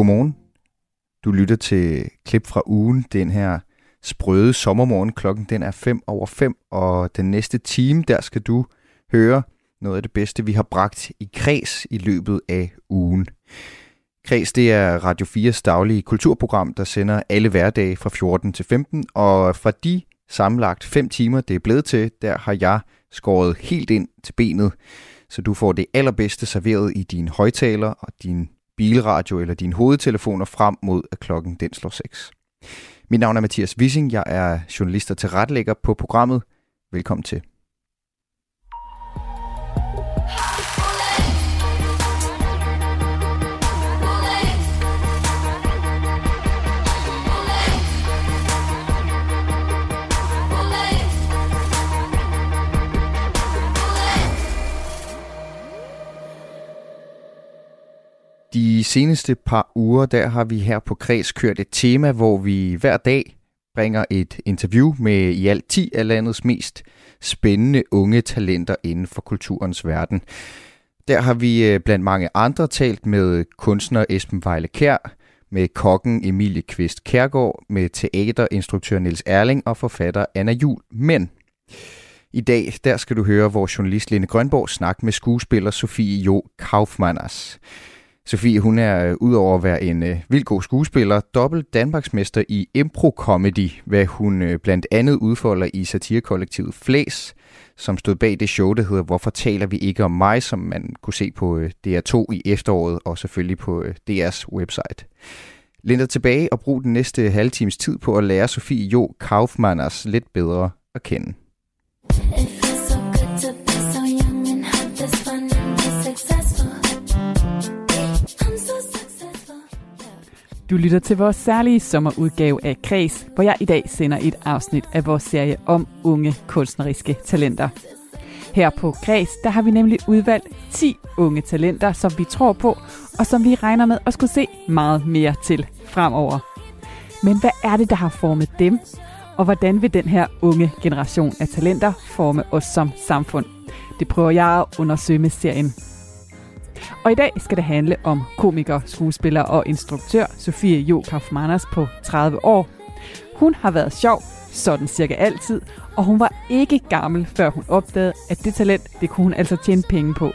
Godmorgen. Du lytter til klip fra ugen, den her sprøde sommermorgen. Klokken den er 5 over 5, og den næste time, der skal du høre noget af det bedste, vi har bragt i kreds i løbet af ugen. Kreds, det er Radio 4's daglige kulturprogram, der sender alle hverdage fra 14 til 15, og fra de sammenlagt 5 timer, det er blevet til, der har jeg skåret helt ind til benet, så du får det allerbedste serveret i dine højtaler og din bilradio eller dine hovedtelefoner frem mod, at klokken den slår 6. Mit navn er Mathias Wissing, jeg er journalist og tilrettelægger på programmet. Velkommen til. De seneste par uger, der har vi her på Kreds kørt et tema, hvor vi hver dag bringer et interview med i alt 10 af landets mest spændende unge talenter inden for kulturens verden. Der har vi øh, blandt mange andre talt med kunstner Esben Vejle Kær, med kokken Emilie Kvist Kærgaard, med teaterinstruktør Niels Erling og forfatter Anna Jul. Men i dag, der skal du høre vores journalist Lene Grønborg snakke med skuespiller Sofie Jo Kaufmanners. Sofie, hun er øh, udover at være en øh, vild god skuespiller, dobbelt Danmarksmester i impro-comedy, hvad hun øh, blandt andet udfolder i satirekollektivet Flæs, som stod bag det show, der hedder Hvorfor taler vi ikke om mig, som man kunne se på øh, DR2 i efteråret, og selvfølgelig på øh, DR's website. Læn dig tilbage og brug den næste halve times tid på at lære Sofie Jo Kaufmanners lidt bedre at kende. Du lytter til vores særlige sommerudgave af Kreds, hvor jeg i dag sender et afsnit af vores serie om unge kunstneriske talenter. Her på Kreds, der har vi nemlig udvalgt 10 unge talenter, som vi tror på, og som vi regner med at skulle se meget mere til fremover. Men hvad er det, der har formet dem? Og hvordan vil den her unge generation af talenter forme os som samfund? Det prøver jeg at undersøge med serien og i dag skal det handle om komiker, skuespiller og instruktør Sofie Jo Kaufmanners på 30 år. Hun har været sjov, sådan cirka altid, og hun var ikke gammel, før hun opdagede, at det talent, det kunne hun altså tjene penge på.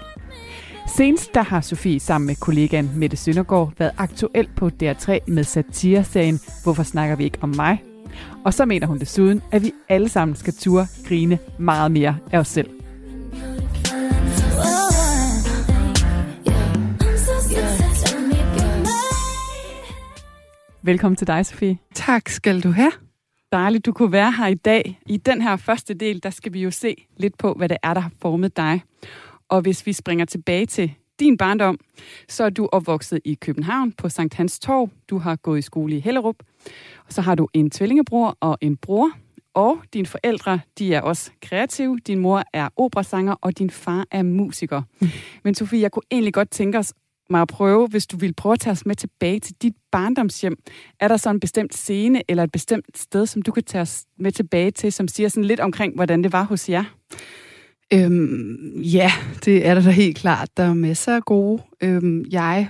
Senest der har Sofie sammen med kollegaen Mette Søndergaard været aktuel på DR3 med satireserien Hvorfor snakker vi ikke om mig? Og så mener hun desuden, at vi alle sammen skal turde grine meget mere af os selv. Velkommen til dig, Sofie. Tak skal du have. Dejligt, du kunne være her i dag. I den her første del, der skal vi jo se lidt på, hvad det er, der har formet dig. Og hvis vi springer tilbage til din barndom, så er du opvokset i København på Sankt Hans Torv. Du har gået i skole i Hellerup. Og så har du en tvillingebror og en bror. Og dine forældre, de er også kreative. Din mor er operasanger, og din far er musiker. Mm. Men Sofie, jeg kunne egentlig godt tænke os mig at prøve, hvis du ville prøve at tage os med tilbage til dit barndomshjem. Er der så en bestemt scene eller et bestemt sted, som du kan tage os med tilbage til, som siger sådan lidt omkring, hvordan det var hos jer? Øhm, ja, det er der da helt klart. Der er masser af gode. Øhm, jeg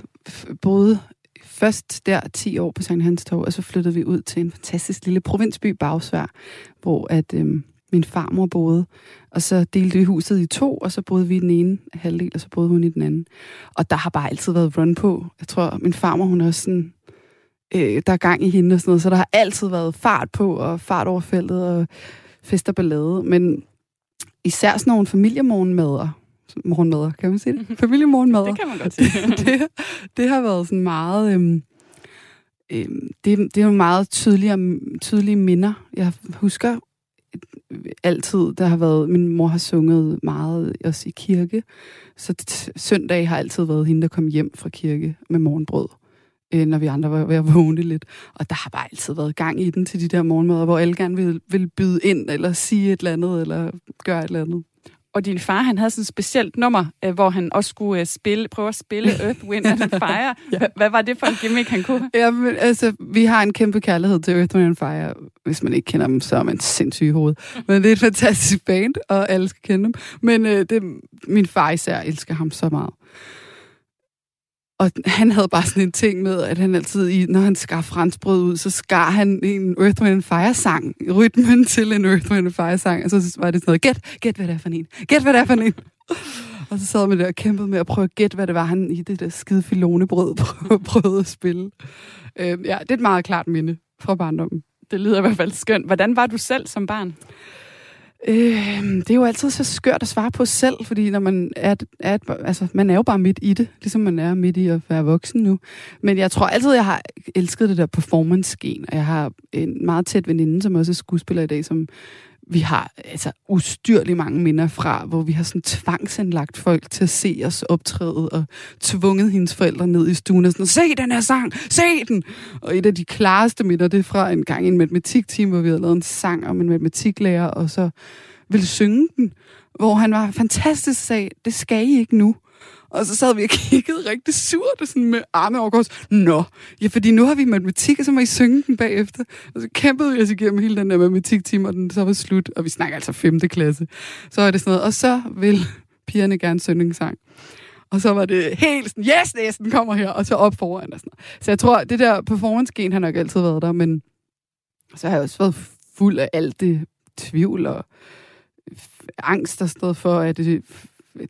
boede først der 10 år på Sankt Hans Torv, og så flyttede vi ud til en fantastisk lille provinsby, Bagsvær, hvor at, øhm, min farmor boede. Og så delte vi huset i to, og så boede vi i den ene halvdel, og så boede hun i den anden. Og der har bare altid været run på. Jeg tror, min farmor, hun er også sådan... Øh, der er gang i hende og sådan noget, så der har altid været fart på, og fart over feltet, og fest og ballade. Men især sådan nogle familiemorgenmader. Morgenmader, kan man sige det? Familiemorgenmader. Det kan man godt sige. det, det har været sådan meget... Øhm, øhm, det, det er jo meget tydelige, tydelige minder. Jeg husker altid, der har været... Min mor har sunget meget også i kirke. Så t- søndag har altid været hende, der kom hjem fra kirke med morgenbrød øh, når vi andre var ved at vågne lidt. Og der har bare altid været gang i den til de der morgenmader, hvor alle gerne vil, vil byde ind, eller sige et eller andet, eller gøre et eller andet. Og din far, han havde sådan et specielt nummer, øh, hvor han også skulle øh, spille, prøve at spille Earth, Wind and Fire. Ja. Hvad var det for en gimmick, han kunne? Jamen, altså, vi har en kæmpe kærlighed til Earth, Wind Fire. Hvis man ikke kender dem, så er man sindssyg i hovedet. Men det er et fantastisk band, og alle skal kende dem. Men øh, det, min far især elsker ham så meget. Og han havde bare sådan en ting med, at han altid, i, når han skar franskbrød ud, så skar han en Earth, Wind Fire-sang, rytmen til en Earth, Wind Fire-sang, og så var det sådan noget, gæt, gæt hvad det er for en, gæt hvad det er for en. Og så sad man der og kæmpede med at prøve at gætte, hvad det var, han i det der skide filonebrød prøvede at spille. Øh, ja, det er et meget klart minde fra barndommen. Det lyder i hvert fald skønt. Hvordan var du selv som barn? Øh, det er jo altid så skørt at svare på selv, fordi når man er, er, altså, man er jo bare midt i det, ligesom man er midt i at være voksen nu. Men jeg tror altid, jeg har elsket det der performance-gen, og jeg har en meget tæt veninde, som også er skuespiller i dag, som vi har altså ustyrlig mange minder fra, hvor vi har sådan tvangsindlagt folk til at se os optræde og tvunget hendes forældre ned i stuen og sådan, se den her sang, se den! Og et af de klareste minder, det er fra en gang i en matematikteam, hvor vi havde lavet en sang om en matematiklærer, og så ville synge den, hvor han var fantastisk sag, det skal I ikke nu. Og så sad vi og kiggede rigtig surt og sådan med arme over kors. Nå, ja, fordi nu har vi matematik, og så må I synge den bagefter. Og så kæmpede vi os igennem hele den der matematiktime, og den så var slut. Og vi snakker altså 5. klasse. Så er det sådan noget. Og så vil pigerne gerne synge en sang. Og så var det helt sådan, yes, næsten kommer her, og så op foran og sådan noget. Så jeg tror, det der performance-gen har nok altid været der, men så har jeg også været fuld af alt det tvivl og angst der stod for, at det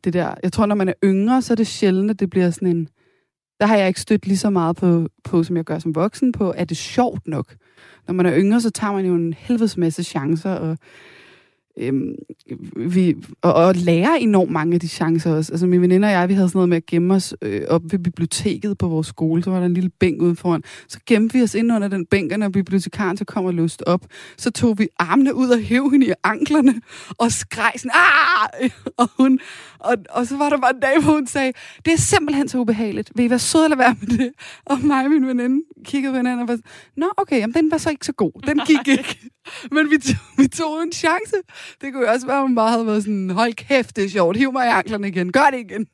det der, jeg tror, når man er yngre, så er det sjældent, at det bliver sådan en, der har jeg ikke stødt lige så meget på, på som jeg gør som voksen, på, at det er sjovt nok. Når man er yngre, så tager man jo en helvedes masse chancer, og øhm, vi, og, og lærer enormt mange af de chancer også. Altså min veninde og jeg, vi havde sådan noget med at gemme os øh, op ved biblioteket på vores skole. Så var der en lille bænk ude foran. Så gemte vi os ind under den bænk, og når bibliotekaren så kom og løste op, så tog vi armene ud og hæv hende i anklerne, og skreg sådan, ah! Og, hun, og, og så var der bare en dag, hvor hun sagde, det er simpelthen så ubehageligt. Vil I være søde eller være med det? Og mig og min veninde kiggede på hinanden og var nå okay, jamen, den var så ikke så god. Den gik ikke. Men vi tog, vi tog en chance. Det kunne jo også være, at hun bare havde været sådan, hold kæft, det er sjovt, hiv mig i anklerne igen, gør det igen.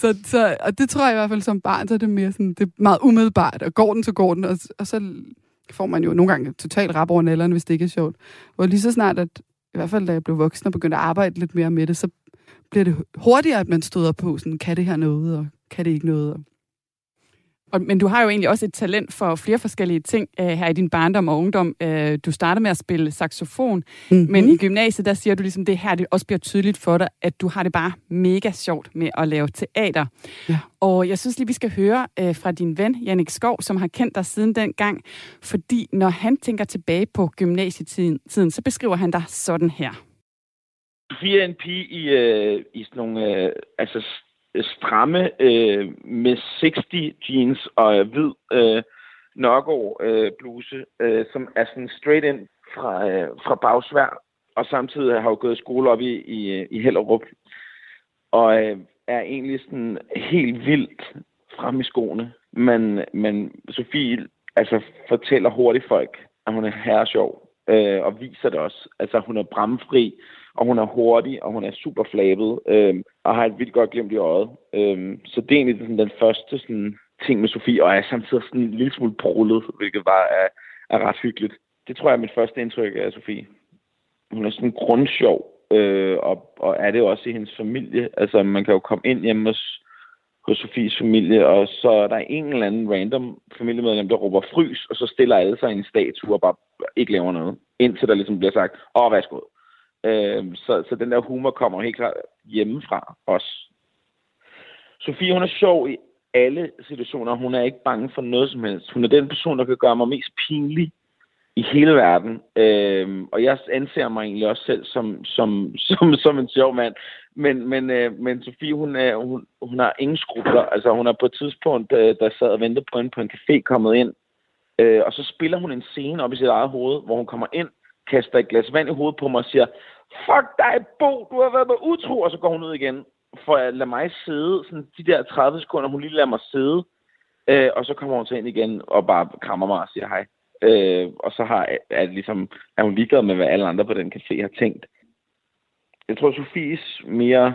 så, så, og det tror jeg i hvert fald som barn, så er det mere sådan, det er meget umiddelbart, og går den, så går den, og, og så får man jo nogle gange totalt rap over nælderen, hvis det ikke er sjovt. Og lige så snart, at i hvert fald da jeg blev voksen og begyndte at arbejde lidt mere med det, så bliver det hurtigere, at man støder på, sådan, kan det her noget, og kan det ikke noget. Og og, men du har jo egentlig også et talent for flere forskellige ting uh, her i din barndom og ungdom. Uh, du starter med at spille saxofon, mm-hmm. men i gymnasiet, der siger du ligesom, det her det også bliver tydeligt for dig, at du har det bare mega sjovt med at lave teater. Ja. Og jeg synes lige, vi skal høre uh, fra din ven, Jannik Skov, som har kendt dig siden den gang, fordi når han tænker tilbage på gymnasietiden, tiden, så beskriver han dig sådan her. Sofie er en pige i, øh, i sådan nogle øh, altså stramme øh, med 60 jeans og hvid øh, Nørgaard øh, bluse, øh, som er sådan straight ind fra, øh, fra Bagsvær, og samtidig har jeg jo gået skole op i, i, i Hellerup, og øh, er egentlig sådan helt vildt frem i skoene. Men, men Sofie altså, fortæller hurtigt folk, at hun er herresjov, øh, og viser det også. Altså, hun er bramfri, og hun er hurtig, og hun er super flabet, øh, og har et vildt godt glemt i øjet. Øh, så det er egentlig sådan, den første sådan, ting med Sofie, og er samtidig sådan en lille smule brullet, hvilket bare er, er ret hyggeligt. Det tror jeg er mit første indtryk af Sofie. Hun er sådan grundsjov, øh, og, og er det også i hendes familie. Altså, man kan jo komme ind hjemme hos, hos Sofies familie, og så er der en eller anden random familiemedlem, der råber frys, og så stiller alle sig i en statue og bare ikke laver noget. Indtil der ligesom bliver sagt, åh, værsgo. Øh, så, så den der humor kommer helt klart hjemmefra os. Sofie, hun er sjov i alle situationer. Hun er ikke bange for noget som helst. Hun er den person, der kan gøre mig mest pinlig i hele verden. Øh, og jeg anser mig egentlig også selv som, som, som, som en sjov mand. Men, men, øh, men Sofie, hun, er, hun, hun har ingen skrubler. Altså, hun er på et tidspunkt, øh, der sad og ventede på en på en café, kommet ind. Øh, og så spiller hun en scene op i sit eget hoved, hvor hun kommer ind kaster et glas vand i hovedet på mig og siger, fuck dig, Bo, du har været med utro, og så går hun ud igen, for at lade mig sidde, sådan de der 30 sekunder, hun lige lader mig sidde, øh, og så kommer hun til ind igen og bare krammer mig og siger hej. Øh, og så har, er, det ligesom, er hun ligeglad med, hvad alle andre på den café har tænkt. Jeg tror, Sofies mere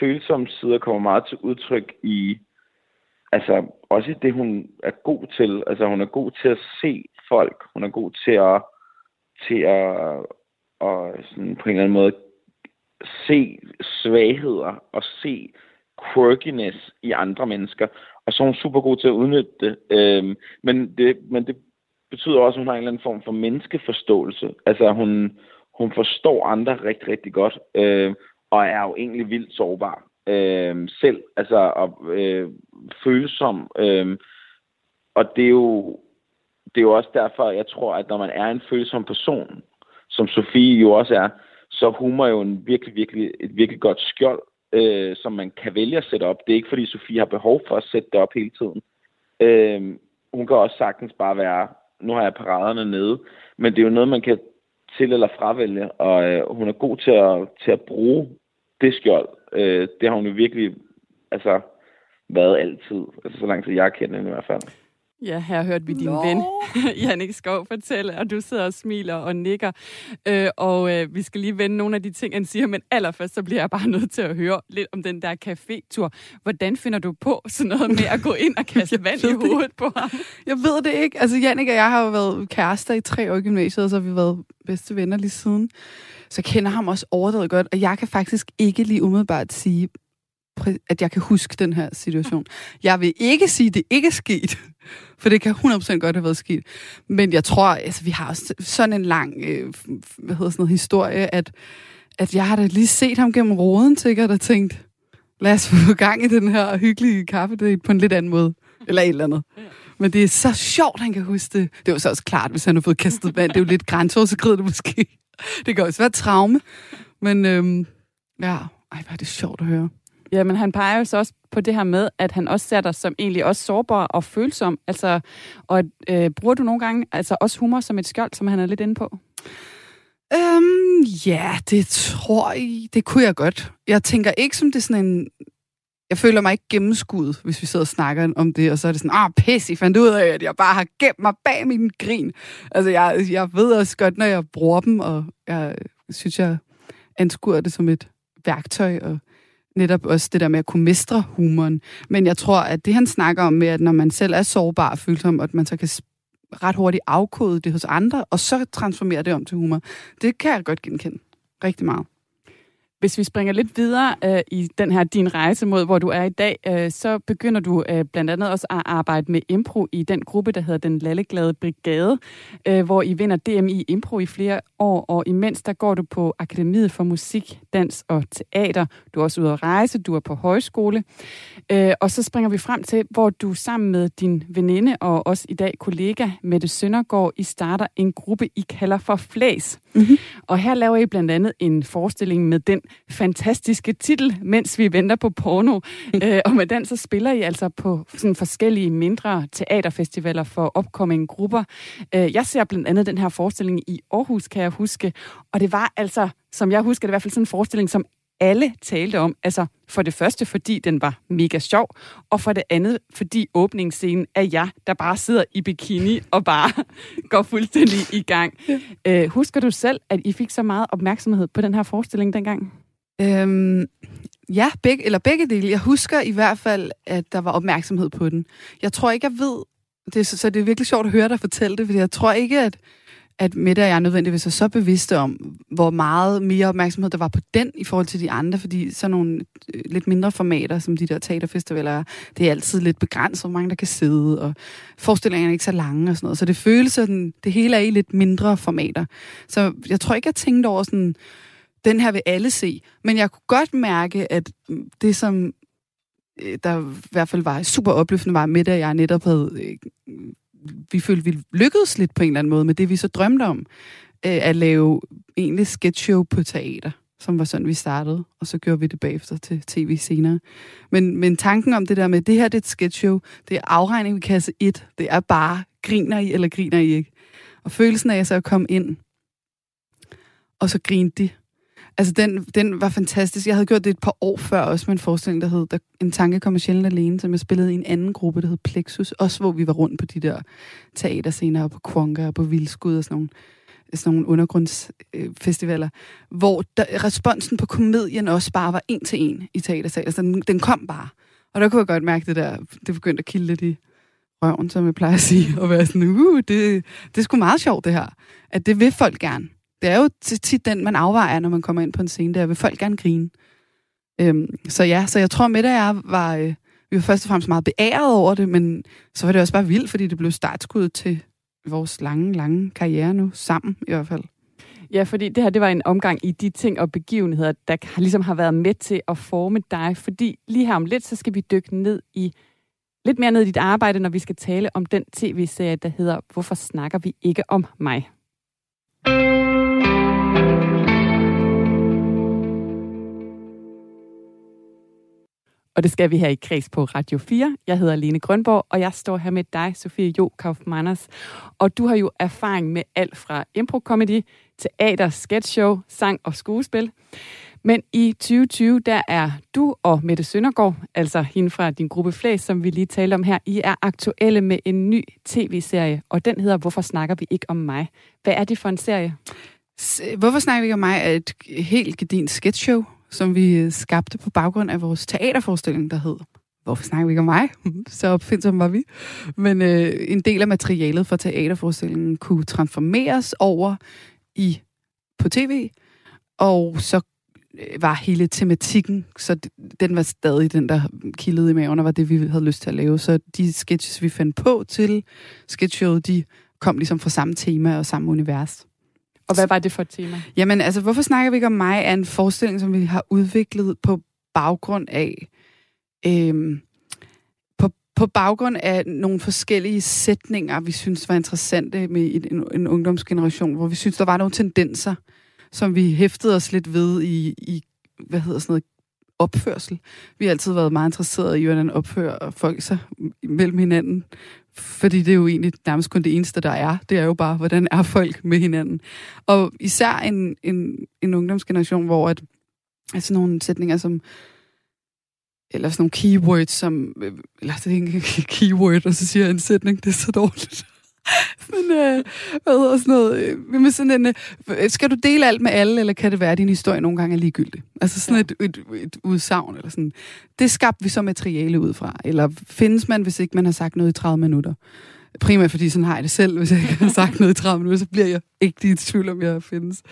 følsomme sider kommer meget til udtryk i, altså også i det, hun er god til. Altså hun er god til at se folk. Hun er god til at til at, at sådan på en eller anden måde se svagheder og se quirkiness i andre mennesker, og så er hun super god til at udnytte det. Øhm, men det. Men det betyder også, at hun har en eller anden form for menneskeforståelse. Altså, hun, hun forstår andre rigtig, rigtig godt, øh, og er jo egentlig vildt sårbar øh, selv, altså og, øh, følsom. Øh, og det er jo det er jo også derfor, jeg tror, at når man er en følsom person, som Sofie jo også er, så er jo en virkelig, virkelig, et virkelig godt skjold, øh, som man kan vælge at sætte op. Det er ikke, fordi Sofie har behov for at sætte det op hele tiden. Øh, hun kan også sagtens bare være, nu har jeg paraderne nede, men det er jo noget, man kan til- eller fravælge, og øh, hun er god til at, til at bruge det skjold. Øh, det har hun jo virkelig altså, været altid, altså så lang tid jeg kender hende i hvert fald. Ja, her hørte vi din Nå. ven, Jannik Skov, fortælle, og du sidder og smiler og nikker. Øh, og øh, vi skal lige vende nogle af de ting, han siger, men allerførst så bliver jeg bare nødt til at høre lidt om den der café-tur. Hvordan finder du på sådan noget med at gå ind og kaste vand i ved det hovedet på ham? Jeg ved det ikke. Altså, Jannik og jeg har jo været kærester i tre år i gymnasiet, og så har vi været bedste venner lige siden. Så jeg kender ham også overdrevet godt, og jeg kan faktisk ikke lige umiddelbart sige, at jeg kan huske den her situation. Jeg vil ikke sige, at det ikke er sket, for det kan 100% godt have været sket. Men jeg tror, altså, vi har også sådan en lang øh, hvad hedder sådan noget, historie, at, at jeg har da lige set ham gennem roden, sikkert, og tænkt, lad os få gang i den her hyggelige kaffedate på en lidt anden måde. Eller et eller andet. Men det er så sjovt, han kan huske det. Det var så også klart, hvis han har fået kastet vand. Det er jo lidt grænseoverskridende måske. Det kan også være traume. Men øhm, ja, ej, hvor er det sjovt at høre. Ja, men han peger jo så også på det her med, at han også ser dig som egentlig også sårbar og følsom. Altså, og øh, bruger du nogle gange altså også humor som et skjold, som han er lidt inde på? Øhm, ja, det tror jeg, det kunne jeg godt. Jeg tænker ikke som det er sådan en... Jeg føler mig ikke gennemskuddet, hvis vi sidder og snakker om det, og så er det sådan, ah, pisse, I fandt ud af, at jeg bare har gemt mig bag min grin. Altså, jeg, jeg ved også godt, når jeg bruger dem, og jeg synes, jeg anskuer det som et værktøj, og netop også det der med at kunne mestre humoren. Men jeg tror, at det han snakker om med, at når man selv er sårbar og følsom, at man så kan ret hurtigt afkode det hos andre, og så transformere det om til humor, det kan jeg godt genkende rigtig meget. Hvis vi springer lidt videre øh, i den her din rejse mod, hvor du er i dag, øh, så begynder du øh, blandt andet også at arbejde med impro i den gruppe, der hedder Den Lalleglade Brigade, øh, hvor I vinder DMI Impro i flere år, og imens der går du på Akademiet for Musik, Dans og Teater. Du er også ude at rejse, du er på højskole. Øh, og så springer vi frem til, hvor du sammen med din veninde og også i dag kollega Mette Søndergaard, I starter en gruppe, I kalder for Flæs. Mhm. Og her laver I blandt andet en forestilling med den fantastiske titel, Mens vi venter på porno. øh, og med den så spiller I altså på sådan forskellige mindre teaterfestivaler for opkommende grupper. Øh, jeg ser blandt andet den her forestilling i Aarhus, kan jeg huske. Og det var altså, som jeg husker, det i hvert fald sådan en forestilling, som alle talte om. Altså for det første, fordi den var mega sjov, og for det andet, fordi åbningsscenen er jeg, der bare sidder i bikini og bare går fuldstændig i gang. Øh, husker du selv, at I fik så meget opmærksomhed på den her forestilling dengang? Øhm, ja, begge, eller begge dele. Jeg husker i hvert fald, at der var opmærksomhed på den. Jeg tror ikke, jeg ved... Det så, så det er virkelig sjovt at høre dig fortælle det, fordi jeg tror ikke, at, at Mette og jeg nødvendigvis er så bevidste om, hvor meget mere opmærksomhed der var på den i forhold til de andre, fordi sådan nogle øh, lidt mindre formater, som de der teaterfestivaler er, det er altid lidt begrænset, hvor mange der kan sidde, og forestillingerne er ikke så lange og sådan noget. Så det føles sådan, det hele er i lidt mindre formater. Så jeg tror ikke, jeg tænkte over sådan, den her vil alle se. Men jeg kunne godt mærke, at det, som øh, der i hvert fald var super opløftende, var med, at jeg netop havde... Øh, vi følte, vi lykkedes lidt på en eller anden måde med det, vi så drømte om. Øh, at lave egentlig sketchshow på teater, som var sådan, vi startede. Og så gjorde vi det bagefter til tv senere. Men, men tanken om det der med, det her det er et sketchshow, det er afregning ved kasse 1. Det er bare, griner I eller griner I ikke? Og følelsen af så at komme ind, og så grinte de. Altså, den, den var fantastisk. Jeg havde gjort det et par år før, også med en forestilling, der hed der, En tanke kommer sjældent alene, som jeg spillede i en anden gruppe, der hed Plexus. Også hvor vi var rundt på de der teaterscener, på Kwonka og på Vildskud og sådan nogle, sådan nogle undergrundsfestivaler, øh, hvor der, responsen på komedien også bare var en til en i teatersalen. Altså, den, den kom bare. Og der kunne jeg godt mærke det der, det begyndte at kilde lidt i røven, som jeg plejer at sige, og være sådan, uh, det, det er sgu meget sjovt det her. At det vil folk gerne. Det er jo tit den, man afvejer, når man kommer ind på en scene, der vil folk gerne grine. Øhm, så ja, så jeg tror, Mette og jeg var, øh, vi var først og fremmest meget beæret over det, men så var det også bare vildt, fordi det blev startskuddet til vores lange, lange karriere nu, sammen i hvert fald. Ja, fordi det her det var en omgang i de ting og begivenheder, der ligesom har været med til at forme dig. Fordi lige her om lidt, så skal vi dykke ned i lidt mere ned i dit arbejde, når vi skal tale om den tv-serie, der hedder Hvorfor snakker vi ikke om mig? Og det skal vi her i Kreds på Radio 4. Jeg hedder Lene Grønborg, og jeg står her med dig, Sofie Jo Kaufmanners. Og du har jo erfaring med alt fra impro-comedy, teater, sketchshow, sang og skuespil. Men i 2020, der er du og Mette Søndergaard, altså hende fra din gruppe Flæs, som vi lige talte om her, I er aktuelle med en ny tv-serie, og den hedder Hvorfor snakker vi ikke om mig? Hvad er det for en serie? Øh, Hvorfor snakker vi ikke om mig er et helt gedint sketchshow, som vi øh, skabte på baggrund af vores teaterforestilling, der hed Hvorfor snakker vi ikke om mig? Så opfindsom var vi. Men øh, en del af materialet for teaterforestillingen kunne transformeres over i på tv, og så øh, var hele tematikken, så den var stadig den, der kildede i maven, og var det, vi havde lyst til at lave. Så de sketches, vi fandt på til sketchshowet, de kom ligesom fra samme tema og samme univers. Og hvad var det for et tema? Jamen, altså, hvorfor snakker vi ikke om mig, er en forestilling, som vi har udviklet på baggrund af, øhm, på, på baggrund af nogle forskellige sætninger, vi synes var interessante med en, en, en ungdomsgeneration, hvor vi synes, der var nogle tendenser, som vi hæftede os lidt ved i, i hvad hedder sådan noget, opførsel. Vi har altid været meget interesserede i, hvordan opfører folk sig mellem hinanden. Fordi det er jo egentlig nærmest kun det eneste, der er. Det er jo bare, hvordan er folk med hinanden. Og især en, en, en ungdomsgeneration, hvor at, altså nogle sætninger som eller sådan nogle keywords, som, øh, eller det er ikke keyword, og så siger jeg en sætning, det er så dårligt. Men, øh, hvad hedder sådan noget, øh, med sådan en, øh, skal du dele alt med alle, eller kan det være, at din historie nogle gange er ligegyldig? Altså sådan et, et, et udsagn, eller sådan. Det skabte vi så materiale ud fra. Eller findes man, hvis ikke man har sagt noget i 30 minutter? Primært fordi sådan har jeg det selv. Hvis jeg ikke har sagt noget i 30 minutter, så bliver jeg ikke i tvivl om, jeg findes.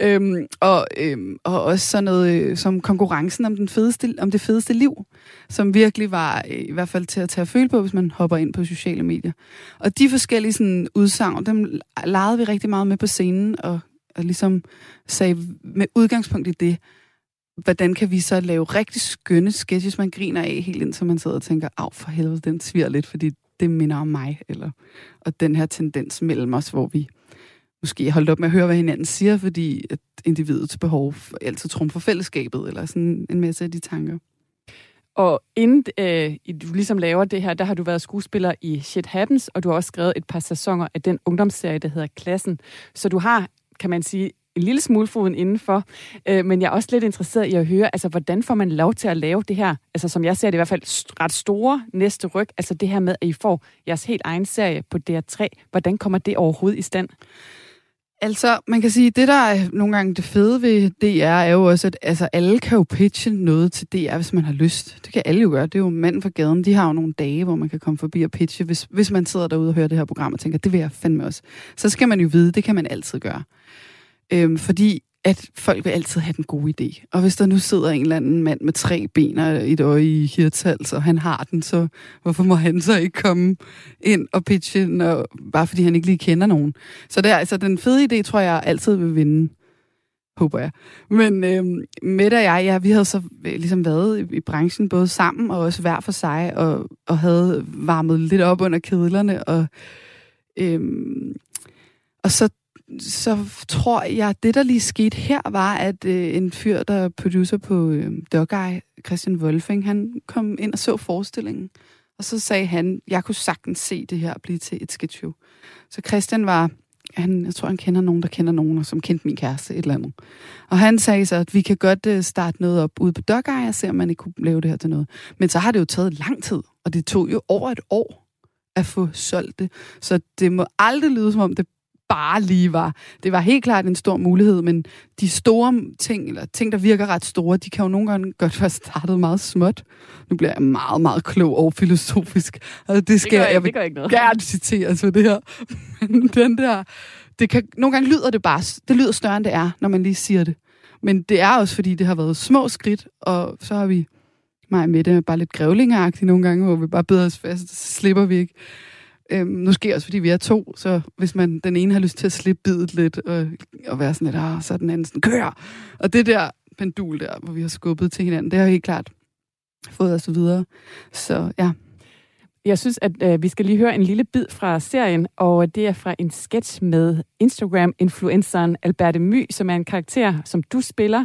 Øhm, og, øhm, og også sådan noget øh, som konkurrencen om, den fedeste, om det fedeste liv, som virkelig var øh, i hvert fald til at tage at føle på, hvis man hopper ind på sociale medier. Og de forskellige sådan, udsagn, dem legede vi rigtig meget med på scenen, og, og ligesom sagde med udgangspunkt i det, hvordan kan vi så lave rigtig skønne sketches, man griner af helt ind, man sidder og tænker, af for helvede, den sviger lidt, fordi det minder om mig, eller, og den her tendens mellem os, hvor vi måske holdt op med at høre, hvad hinanden siger, fordi at individets behov altid trumfer fællesskabet, eller sådan en masse af de tanker. Og inden øh, du ligesom laver det her, der har du været skuespiller i Shit Happens, og du har også skrevet et par sæsoner af den ungdomsserie, der hedder Klassen. Så du har, kan man sige, en lille smule foden indenfor. Øh, men jeg er også lidt interesseret i at høre, altså hvordan får man lov til at lave det her, altså som jeg ser det i hvert fald, ret store næste ryg, altså det her med, at I får jeres helt egen serie på DR3. Hvordan kommer det overhovedet i stand? Altså, man kan sige, det der er nogle gange det fede ved DR, er jo også, at altså, alle kan jo pitche noget til DR, hvis man har lyst. Det kan alle jo gøre. Det er jo manden fra gaden. De har jo nogle dage, hvor man kan komme forbi og pitche, hvis, hvis man sidder derude og hører det her program og tænker, det vil jeg fandme også. Så skal man jo vide, det kan man altid gøre. Øhm, fordi at folk vil altid have den gode idé. Og hvis der nu sidder en eller anden mand med tre ben og et øje i hirtals, og han har den, så hvorfor må han så ikke komme ind og pitche, den, og, bare fordi han ikke lige kender nogen? Så det er, altså, den fede idé, tror jeg, altid vil vinde. Håber jeg. Men øhm, Mette og jeg, ja, vi havde så øh, ligesom været i, i branchen både sammen og også hver for sig, og, og havde varmet lidt op under kedlerne. Og, øhm, og så så tror jeg, det der lige skete her, var, at øh, en fyr, der er producer på øh, Dog Eye, Christian Wolfing, han kom ind og så forestillingen. Og så sagde han, jeg kunne sagtens se det her blive til et sketch Så Christian var, han, jeg tror, han kender nogen, der kender nogen, og som kendte min kæreste, et eller andet. Og han sagde så, at vi kan godt øh, starte noget op ude på Dog Eye, og se, om man ikke kunne lave det her til noget. Men så har det jo taget lang tid, og det tog jo over et år at få solgt det. Så det må aldrig lyde, som om det bare lige var. Det var helt klart en stor mulighed, men de store ting, eller ting, der virker ret store, de kan jo nogle gange godt være startet meget småt. Nu bliver jeg meget, meget klog og filosofisk. Altså, det skal gør jeg, ikke- jeg det gør ikke noget. gerne citere for det her. Men den der, det kan, nogle gange lyder det bare, det lyder større, end det er, når man lige siger det. Men det er også, fordi det har været små skridt, og så har vi mig med det bare lidt grævlingeragtigt nogle gange, hvor vi bare beder os fast, så slipper vi ikke. Øhm, sker også, fordi vi er to, så hvis man den ene har lyst til at slippe bidet lidt, og, og være sådan lidt, ah, så er den anden sådan, kør! Og det der pendul der, hvor vi har skubbet til hinanden, det har helt klart fået os videre. Så ja, Jeg synes, at øh, vi skal lige høre en lille bid fra serien, og det er fra en sketch med Instagram-influenceren Alberte My, som er en karakter, som du spiller.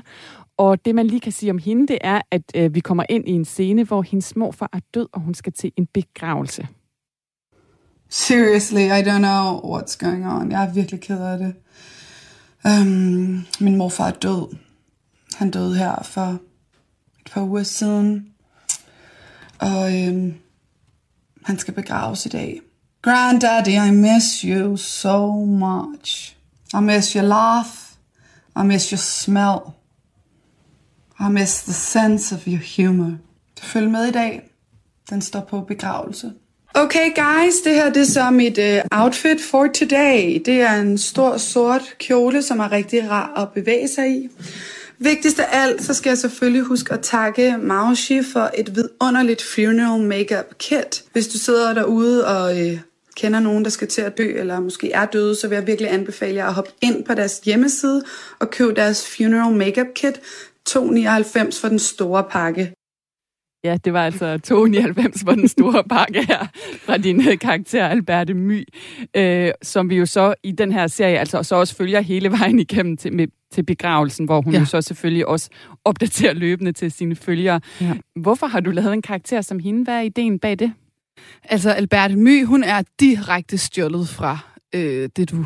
Og det, man lige kan sige om hende, det er, at øh, vi kommer ind i en scene, hvor hendes morfar er død, og hun skal til en begravelse. Seriously, I don't know what's going on. Jeg er virkelig ked af det. Um, min morfar er død. Han døde her for et par uger siden. Og øhm, han skal begraves i dag. Granddaddy, I miss you so much. I miss your laugh. I miss your smell. I miss the sense of your humor. Følg med i dag. Den står på begravelse. Okay guys, det her det er så mit uh, outfit for today. Det er en stor sort kjole, som er rigtig rar at bevæge sig i. Vigtigst af alt, så skal jeg selvfølgelig huske at takke Maushi for et vidunderligt funeral makeup kit. Hvis du sidder derude og øh, kender nogen, der skal til at dø, eller måske er døde, så vil jeg virkelig anbefale jer at hoppe ind på deres hjemmeside og købe deres funeral makeup kit. 2,99 for den store pakke. Ja, det var altså 299 for den store pakke her fra din øh, karakter Alberte My, øh, som vi jo så i den her serie altså så også følger hele vejen igennem til, med, til begravelsen, hvor hun. Ja. jo så selvfølgelig også opdaterer løbende til sine følgere. Ja. Hvorfor har du lavet en karakter som hende? Hvad er ideen bag det? Altså, Alberte My, hun er direkte stjålet fra øh, det, du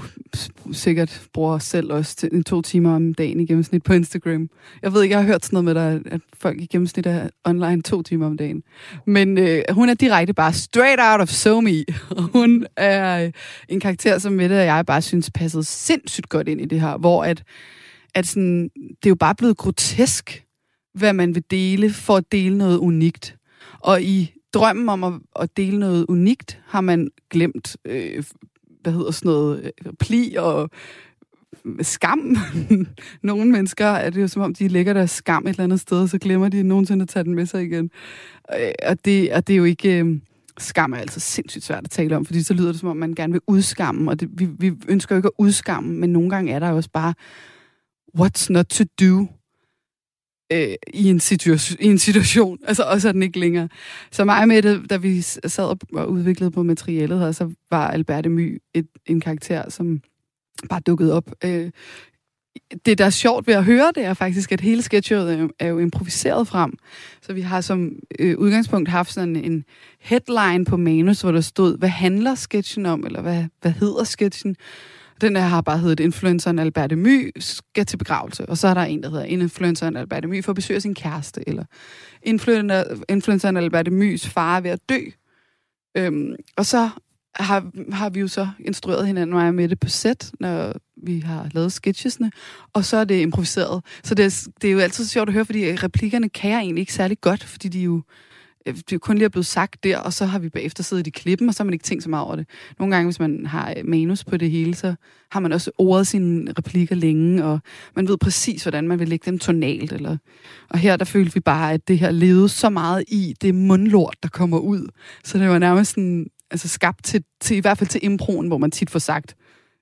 sikkert bruger selv også til en to timer om dagen i gennemsnit på Instagram. Jeg ved ikke, jeg har hørt sådan noget med dig, at folk i gennemsnit er online to timer om dagen. Men øh, hun er direkte bare straight out of SoMe. Og hun er øh, en karakter, som Mette og jeg bare synes passede sindssygt godt ind i det her, hvor at, at sådan, det er jo bare blevet grotesk, hvad man vil dele for at dele noget unikt. Og i drømmen om at, at dele noget unikt, har man glemt, øh, hvad hedder sådan noget, øh, pli og skam. Nogle mennesker er det jo som om, de lægger deres skam et eller andet sted, og så glemmer de nogensinde at tage den med sig igen. Og øh, det, og det er jo ikke... Øh, skam er altså sindssygt svært at tale om, fordi så lyder det som om, man gerne vil udskamme, og det, vi, vi ønsker jo ikke at udskamme, men nogle gange er der jo også bare, what's not to do øh, i, en situation, i en situation, altså også er den ikke længere. Så mig med det, da vi sad og- udviklede på materialet her, så var Alberte My et, en karakter, som bare dukkede op. Øh, det, der er sjovt ved at høre, det er faktisk, at hele sketchet er, jo- er jo improviseret frem. Så vi har som øh, udgangspunkt haft sådan en headline på manus, hvor der stod, hvad handler sketchen om, eller hvad, hvad hedder sketchen? Den her har bare heddet Influenceren Alberte My skal til begravelse. Og så er der en, der hedder Influenceren Alberte My for at besøge sin kæreste. Eller Influencer, Influenceren Alberte Mys far er ved at dø. Øhm, og så har, har vi jo så instrueret hinanden, mig og Mette, på sæt, når vi har lavet sketchesne, og så er det improviseret. Så det er, det er jo altid sjovt at høre, fordi replikkerne kan jeg egentlig ikke særlig godt, fordi de jo øh, Øh, det er kun lige er blevet sagt der, og så har vi bagefter siddet i klippen, og så har man ikke tænkt så meget over det. Nogle gange, hvis man har øh, manus på det hele, så har man også ordet sine replikker længe, og man ved præcis, hvordan man vil lægge dem tonalt. Eller... Og her, der følte vi bare, at det her levede så meget i det mundlort, der kommer ud. Så det var nærmest sådan, altså skabt til, til, i hvert fald til improen, hvor man tit får sagt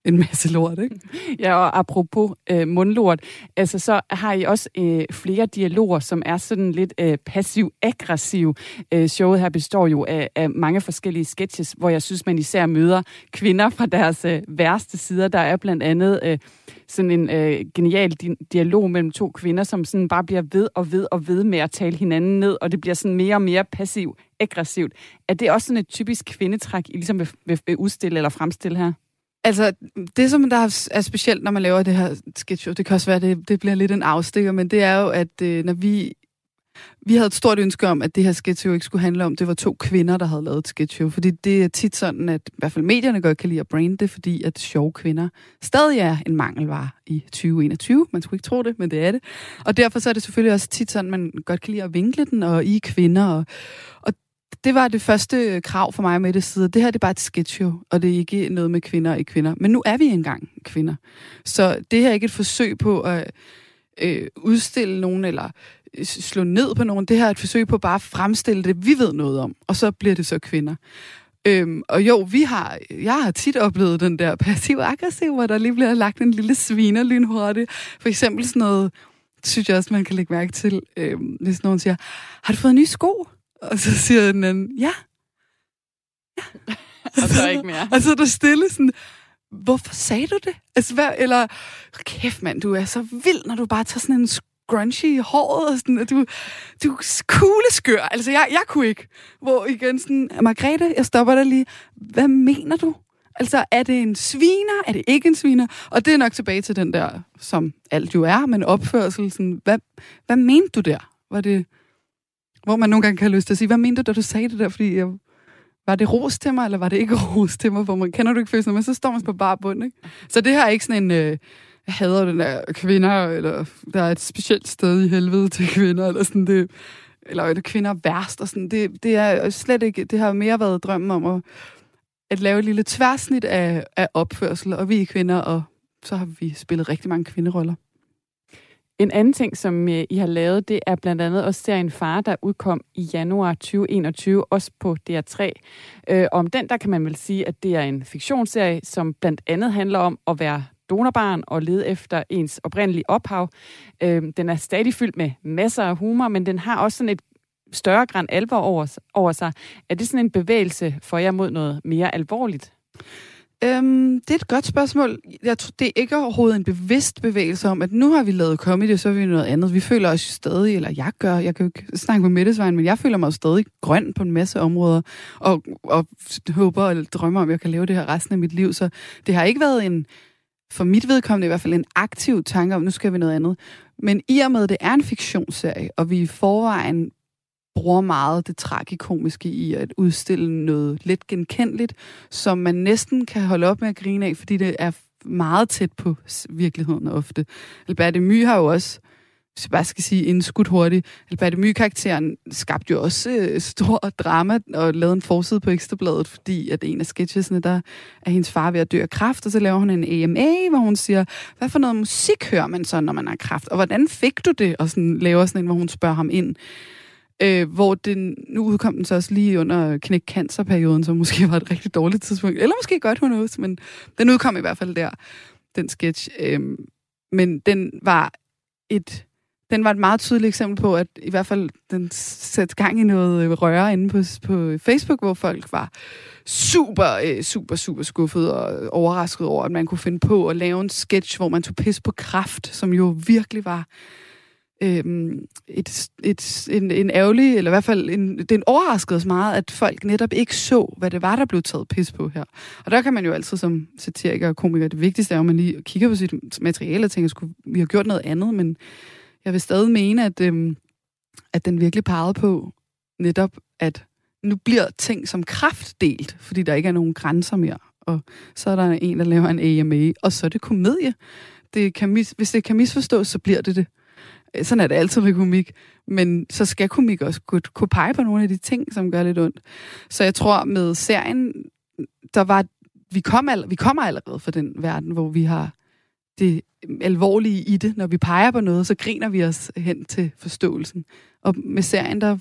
en masse lort, ikke? Ja, og apropos øh, mundlort, altså så har I også øh, flere dialoger, som er sådan lidt øh, passiv-aggressiv. Øh, showet her består jo af, af mange forskellige sketches, hvor jeg synes, man især møder kvinder fra deres øh, værste sider. Der er blandt andet øh, sådan en øh, genial di- dialog mellem to kvinder, som sådan bare bliver ved og ved og ved med at tale hinanden ned, og det bliver sådan mere og mere passiv-aggressivt. Er det også sådan et typisk kvindetræk, I ligesom vil, vil, vil udstille eller fremstille her? Altså, det som der er specielt, når man laver det her sketch show, det kan også være, at det, det bliver lidt en afstikker, men det er jo, at øh, når vi... Vi havde et stort ønske om, at det her sketch show ikke skulle handle om, det var to kvinder, der havde lavet et sketch show. Fordi det er tit sådan, at i hvert fald medierne godt kan lide at brande det, fordi at sjove kvinder stadig er en mangelvare i 2021. Man skulle ikke tro det, men det er det. Og derfor så er det selvfølgelig også tit sådan, man godt kan lide at vinkle den, og I er kvinder. Og, og det var det første krav for mig med det side. Det her det er bare et sketch og det er ikke noget med kvinder og ikke kvinder. Men nu er vi engang kvinder. Så det her er ikke et forsøg på at øh, udstille nogen, eller øh, slå ned på nogen. Det her er et forsøg på bare at fremstille det, vi ved noget om, og så bliver det så kvinder. Øhm, og jo, vi har, jeg har tit oplevet den der passiv-aggressiv, hvor der lige bliver lagt en lille sviner lynhurtigt. For eksempel sådan noget, synes jeg også, man kan lægge mærke til, øhm, hvis nogen siger, har du fået nye sko? Og så siger den anden, ja. Og så ikke mere. Og så er der stille sådan, hvorfor sagde du det? Altså, hvad, eller, kæft mand, du er så vild, når du bare tager sådan en scrunchy i håret, og sådan, og du, du er kugleskør. Altså, jeg, jeg kunne ikke. Hvor igen sådan, Margrethe, jeg stopper dig lige. Hvad mener du? Altså, er det en sviner? Er det ikke en sviner? Og det er nok tilbage til den der, som alt jo er, men opførsel. Sådan, hvad, hvad mente du der? Var det, hvor man nogle gange kan have lyst til at sige, hvad mente du, da du sagde det der? Fordi jeg, var det ros til mig, eller var det ikke ros til mig? Hvor man, kender du ikke følelsen, men så står man på bare bund, ikke? Så det her er ikke sådan en, øh, jeg hader den der kvinder, eller der er et specielt sted i helvede til kvinder, eller sådan det, eller er det kvinder værst, og sådan, det, det er slet ikke, det har mere været drømmen om at, at lave et lille tværsnit af, af opførsel, og vi er kvinder, og så har vi spillet rigtig mange kvinderoller. En anden ting, som øh, I har lavet, det er blandt andet også serien Far, der udkom i januar 2021, også på DR3. Øh, om den, der kan man vel sige, at det er en fiktionsserie, som blandt andet handler om at være donorbarn og lede efter ens oprindelige ophav. Øh, den er stadig fyldt med masser af humor, men den har også sådan et større græn alvor over, over sig. Er det sådan en bevægelse for jer mod noget mere alvorligt? Øhm, det er et godt spørgsmål. Jeg tror, det er ikke overhovedet en bevidst bevægelse om, at nu har vi lavet comedy, så er vi noget andet. Vi føler os stadig, eller jeg gør, jeg kan jo ikke snakke med Mettesvejen, men jeg føler mig jo stadig grøn på en masse områder, og, og håber og drømmer om, at jeg kan lave det her resten af mit liv. Så det har ikke været en, for mit vedkommende i hvert fald, en aktiv tanke om, nu skal vi noget andet. Men i og med, at det er en fiktionsserie, og vi i forvejen bruger meget det tragikomiske i at udstille noget lidt genkendeligt, som man næsten kan holde op med at grine af, fordi det er meget tæt på virkeligheden ofte. Albert My har jo også, hvis jeg bare skal sige indskudt hurtigt, Albert My-karakteren skabte jo også øh, stor drama og lavede en forside på Ekstrabladet, fordi at en af sketchesne, der er hendes far ved at dø af kraft, og så laver hun en AMA, hvor hun siger, hvad for noget musik hører man så, når man har kraft, og hvordan fik du det? Og sådan laver sådan en, hvor hun spørger ham ind. Øh, hvor den, nu udkom den så også lige under knæk cancerperioden, som måske var et rigtig dårligt tidspunkt. Eller måske godt, hun knows, men den udkom i hvert fald der, den sketch. Øh, men den var et den var et meget tydeligt eksempel på, at i hvert fald den satte gang i noget øh, røre inde på, på Facebook, hvor folk var super, øh, super, super skuffet og overrasket over, at man kunne finde på at lave en sketch, hvor man tog pis på kraft, som jo virkelig var øhm, et, et, en, en ærgerlig, eller i hvert fald en, den overraskede os meget, at folk netop ikke så, hvad det var, der blev taget pis på her. Og der kan man jo altid som satiriker og komiker, det vigtigste er, at man lige kigger på sit materiale og tænker, skulle vi har gjort noget andet, men jeg vil stadig mene, at, øhm, at den virkelig pegede på netop, at nu bliver ting som kraft delt, fordi der ikke er nogen grænser mere. Og så er der en, der laver en AMA, og så er det komedie. Det kan mis, hvis det kan misforstås, så bliver det det. Øh, sådan er det altid med komik. Men så skal komik også kunne, kunne pege på nogle af de ting, som gør lidt ondt. Så jeg tror, med serien, der var, vi, kom all, vi kommer allerede fra den verden, hvor vi har det alvorlige i det. Når vi peger på noget, så griner vi os hen til forståelsen. Og med serien, der,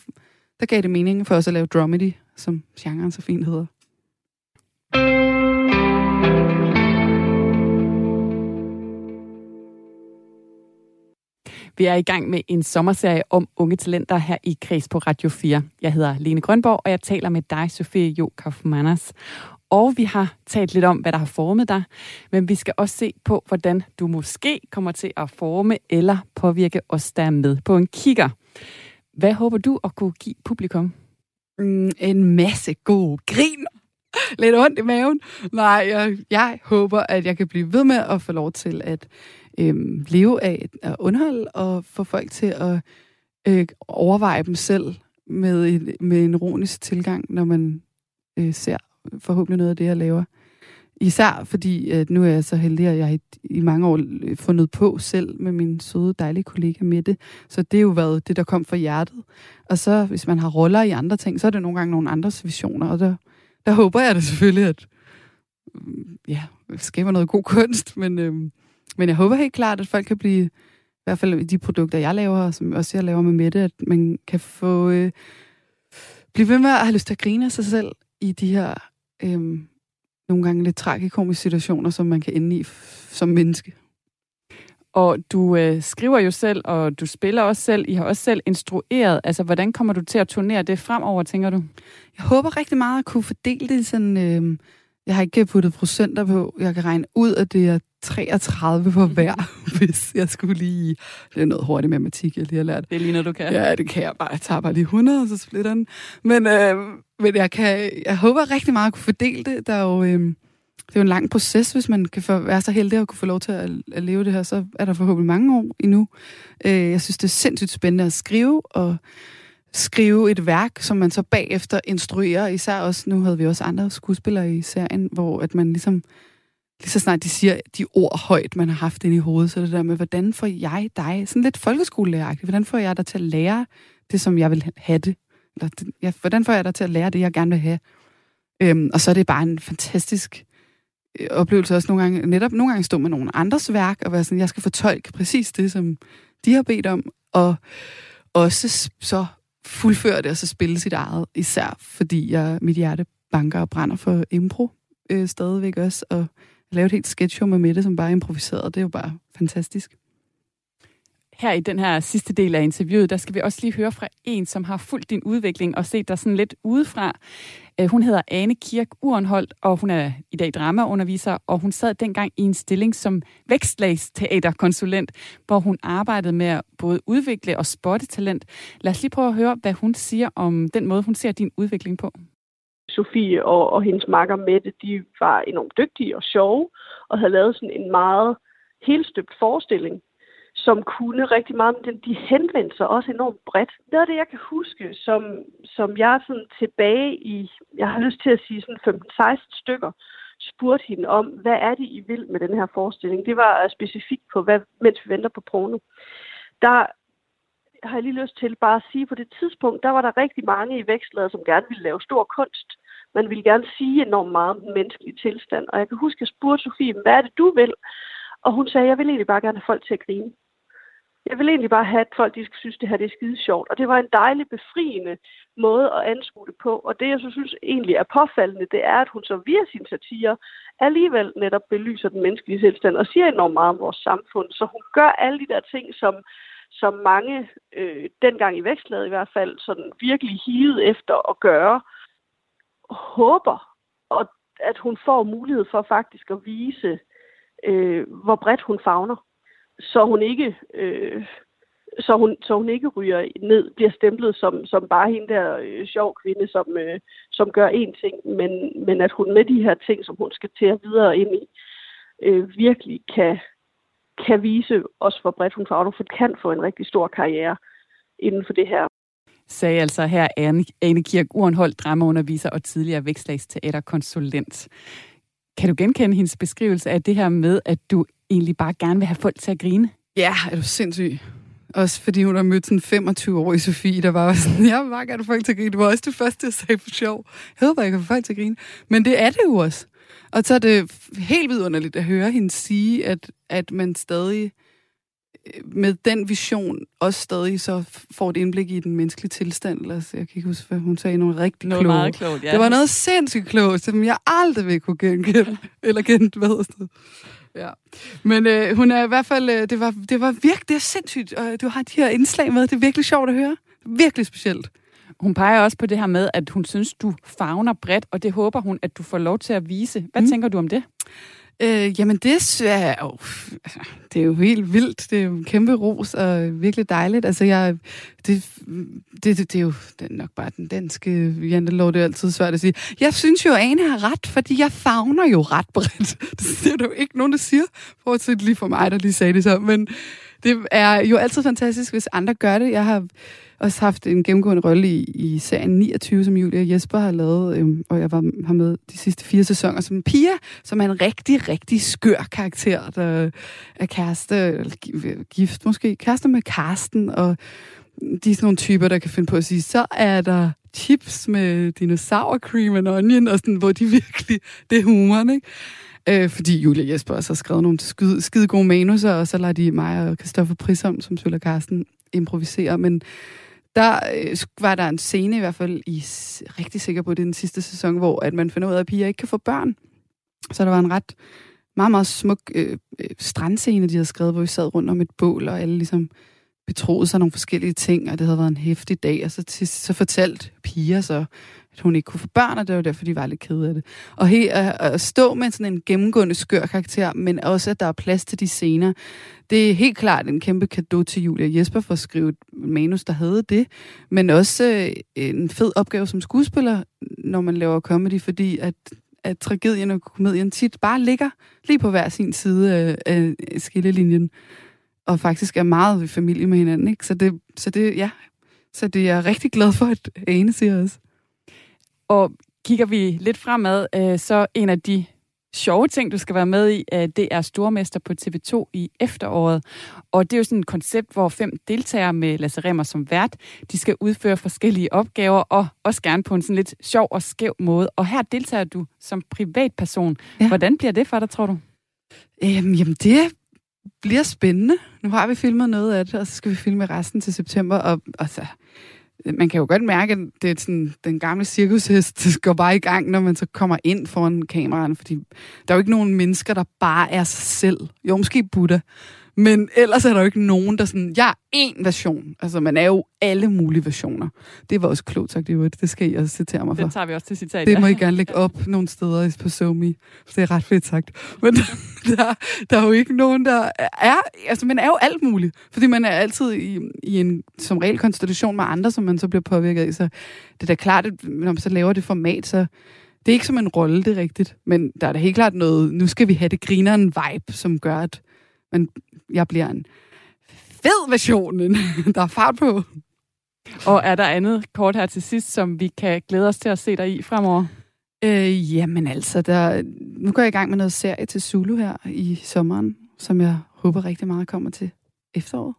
der gav det mening for os at lave dramedy, som genren så fint hedder. Vi er i gang med en sommerserie om unge talenter her i Kreds på Radio 4. Jeg hedder Lene Grønborg, og jeg taler med dig, Sofie Jo Kaufmanners. Og vi har talt lidt om, hvad der har formet dig, men vi skal også se på, hvordan du måske kommer til at forme eller påvirke os, der er med på en kigger. Hvad håber du at kunne give publikum? Mm, en masse god grin. Lidt ondt i maven. Nej, jeg, jeg håber, at jeg kan blive ved med at få lov til at øh, leve af at underholde og få folk til at øh, overveje dem selv med, et, med en ironisk tilgang, når man øh, ser forhåbentlig noget af det, jeg laver. Især fordi, at nu er jeg så heldig, at jeg i, i mange år fundet på selv med min søde, dejlige kollega Mette. Så det er jo været det, der kom fra hjertet. Og så, hvis man har roller i andre ting, så er det nogle gange nogle andres visioner. Og der, der håber jeg da selvfølgelig, at mm, ja, skaber noget god kunst. Men, øhm, men jeg håber helt klart, at folk kan blive hvert fald i de produkter, jeg laver, og som også jeg laver med Mette, at man kan få... Øh, blive ved med at have lyst til at grine af sig selv i de her øh, nogle gange lidt tragikomiske situationer, som man kan ende i som menneske. Og du øh, skriver jo selv, og du spiller også selv. I har også selv instrueret. Altså, hvordan kommer du til at turnere det fremover, tænker du? Jeg håber rigtig meget at kunne fordele det sådan... Øh, jeg har ikke puttet procenter på. Jeg kan regne ud, at det er 33 på hver, hvis jeg skulle lige... Det er noget hurtigt matematik, jeg lige har lært. Det er noget, du kan. Ja, det kan jeg bare. Jeg tager bare lige 100, og så splitter den. Men, øh, men jeg, kan, jeg håber rigtig meget at kunne fordele det. Der er jo, øh, det er jo en lang proces, hvis man kan få, være så heldig at kunne få lov til at, at leve det her. Så er der forhåbentlig mange år endnu. Øh, jeg synes, det er sindssygt spændende at skrive, og skrive et værk, som man så bagefter instruerer. Især også, nu havde vi også andre skuespillere i serien, hvor at man ligesom, lige så snart de siger de ord højt, man har haft ind i hovedet, så det der med, hvordan får jeg dig, sådan lidt folkeskolelæreragtigt, hvordan får jeg dig til at lære det, som jeg vil have det? Eller, ja, hvordan får jeg dig til at lære det, jeg gerne vil have? Øhm, og så er det bare en fantastisk øh, oplevelse også nogle gange, netop nogle gange stå med nogle andres værk, og være sådan, jeg skal fortolke præcis det, som de har bedt om, og også så fuldføre det, og så spille sit eget, især fordi jeg, mit hjerte banker og brænder for impro øh, stadigvæk også, og lave et helt sketch med Mette, som bare improviserede, improviseret, det er jo bare fantastisk. Her i den her sidste del af interviewet, der skal vi også lige høre fra en, som har fulgt din udvikling og set dig sådan lidt udefra. Øh, hun hedder Ane Kirk Urenholdt, og hun er i dag dramaunderviser, og hun sad dengang i en stilling som vækstlægsteaterkonsulent, hvor hun arbejdede med at både udvikle og spotte talent. Lad os lige prøve at høre, hvad hun siger om den måde, hun ser din udvikling på. Sofie og, og hendes makker Mette, de var enormt dygtige og sjove, og havde lavet sådan en meget helstøbt forestilling, som kunne rigtig meget, men de henvendte sig også enormt bredt. Noget af det, jeg kan huske, som, som jeg sådan tilbage i, jeg har lyst til at sige sådan 15-16 stykker, spurgte hende om, hvad er det, I vil med den her forestilling? Det var øh, specifikt på, hvad, mens vi venter på porno. Der har jeg lige lyst til bare at sige, på det tidspunkt, der var der rigtig mange i vækstlaget, som gerne ville lave stor kunst. Man ville gerne sige enormt meget om den menneskelige tilstand. Og jeg kan huske, at jeg spurgte Sofie, hvad er det, du vil? Og hun sagde, jeg vil egentlig bare gerne have folk til at grine. Jeg vil egentlig bare have, at folk de skal synes, det her det er skide sjovt. Og det var en dejlig, befriende måde at anskue det på. Og det, jeg så synes egentlig er påfaldende, det er, at hun så via sin satire alligevel netop belyser den menneskelige tilstand og siger enormt meget om vores samfund. Så hun gør alle de der ting, som, som mange, øh, dengang i vækstlaget i hvert fald, sådan virkelig hivede efter at gøre, håber, og at hun får mulighed for faktisk at vise, øh, hvor bredt hun fagner så hun ikke øh, så hun, så hun ikke ryger ned, bliver stemplet som, som bare hende der øh, sjov kvinde, som, øh, som gør én ting, men, men at hun med de her ting, som hun skal til at videre ind i, øh, virkelig kan, kan vise os, hvor bredt hun fagner, for kan få en rigtig stor karriere inden for det her. Sagde altså her Anne, Ane Kirk Urenholdt, dramaunderviser og tidligere vækstlægsteaterkonsulent. Kan du genkende hendes beskrivelse af det her med, at du egentlig bare gerne vil have folk til at grine? Ja, er du sindssyg. Også fordi hun har mødt sådan 25 år i Sofie, der var sådan, jeg vil bare gerne have folk til at grine. Det var også det første, jeg sagde for sjov. Jeg håber, jeg kan få folk til at grine. Men det er det jo også. Og så er det helt vidunderligt at høre hende sige, at, at man stadig øh, med den vision også stadig så får et indblik i den menneskelige tilstand. Eller, jeg kan ikke huske, hvad hun sagde. Nogle rigtig Noget kloge. meget klogt, ja. Det var noget sindssygt klogt, som jeg aldrig vil kunne genkende. Eller kende, hvad hedder det? Ja. Men øh, hun er i hvert fald, øh, det var, det var virkelig, det er sindssygt, og du har de her indslag med, det er virkelig sjovt at høre. Virkelig specielt. Hun peger også på det her med, at hun synes, du fagner bredt, og det håber hun, at du får lov til at vise. Hvad mm. tænker du om det? Øh, jamen det er jo, altså, det er jo helt vildt. Det er jo en kæmpe ros og virkelig dejligt. Altså jeg, det, det, det, det er jo det er nok bare den danske jantelov, det er altid svært at sige. Jeg synes jo, at Ane har ret, fordi jeg fagner jo ret bredt. Det siger der jo ikke nogen, der siger, fortsat lige for mig, der lige sagde det så. Men det er jo altid fantastisk, hvis andre gør det. Jeg har også haft en gennemgående rolle i, i serien 29, som Julia Jesper har lavet, øhm, og jeg var har med de sidste fire sæsoner som Pia, som er en rigtig, rigtig skør karakter, der er kæreste, eller øh, gift måske, kæreste med Karsten, og de er sådan nogle typer, der kan finde på at sige, så er der chips med dinosaur cream and onion, og sådan, hvor de virkelig, det er humoren, ikke? Øh, fordi Julie Jesper også har skrevet nogle skide, skide gode manuser, og så lader de mig og Christoffer Prisom, som Søller Karsten, improvisere. Men der øh, var der en scene i hvert fald, I rigtig sikker på, det den sidste sæson, hvor at man finder ud af, at piger ikke kan få børn. Så der var en ret meget, meget smuk øh, øh, strandscene, de havde skrevet, hvor vi sad rundt om et bål, og alle ligesom betroede sig nogle forskellige ting, og det havde været en hæftig dag, og så, til, så fortalte piger så, at hun ikke kunne få børn, og det var derfor, de var lidt kede af det. Og he, at, at stå med sådan en gennemgående skør karakter, men også, at der er plads til de scener, det er helt klart en kæmpe gave til Julia Jesper for at skrive et manus, der havde det, men også øh, en fed opgave som skuespiller, når man laver comedy, fordi at at tragedien og komedien tit bare ligger lige på hver sin side af, af skillelinjen, og faktisk er meget i familie med hinanden. Ikke? Så, det, så, det, ja. så det er jeg rigtig glad for, at Ane siger også. Og kigger vi lidt fremad, øh, så en af de sjove ting, du skal være med i, øh, det er Stormester på TV2 i efteråret. Og det er jo sådan et koncept, hvor fem deltagere med Lasse Remmer som vært, de skal udføre forskellige opgaver, og også gerne på en sådan lidt sjov og skæv måde. Og her deltager du som privatperson. Ja. Hvordan bliver det for dig, tror du? Øhm, jamen, det bliver spændende. Nu har vi filmet noget af det, og så skal vi filme resten til september. Og, og så, man kan jo godt mærke, at det er sådan, den gamle cirkushest der går bare i gang, når man så kommer ind foran kameraerne, fordi der er jo ikke nogen mennesker, der bare er sig selv. Jo, måske Buddha. Men ellers er der jo ikke nogen, der sådan, jeg er én version. Altså, man er jo alle mulige versioner. Det var også klogt sagt, i øvrigt. Det skal I også citere mig for. Den tager vi også til citat. Det må I gerne lægge op nogle steder på SoMe. Det er ret fedt sagt. Men der, der er jo ikke nogen, der er... Altså, man er jo alt muligt. Fordi man er altid i, i en som regel konstellation med andre, som man så bliver påvirket af. Så det er da klart, at når man så laver det format, så... Det er ikke som en rolle, det er rigtigt. Men der er da helt klart noget... Nu skal vi have det grineren vibe, som gør, at man, jeg bliver en fed version. Der er fart på. Og er der andet kort her til sidst, som vi kan glæde os til at se dig i fremover? Øh, jamen altså, der, nu går jeg i gang med noget serie til Zulu her i sommeren, som jeg håber rigtig meget kommer til efteråret.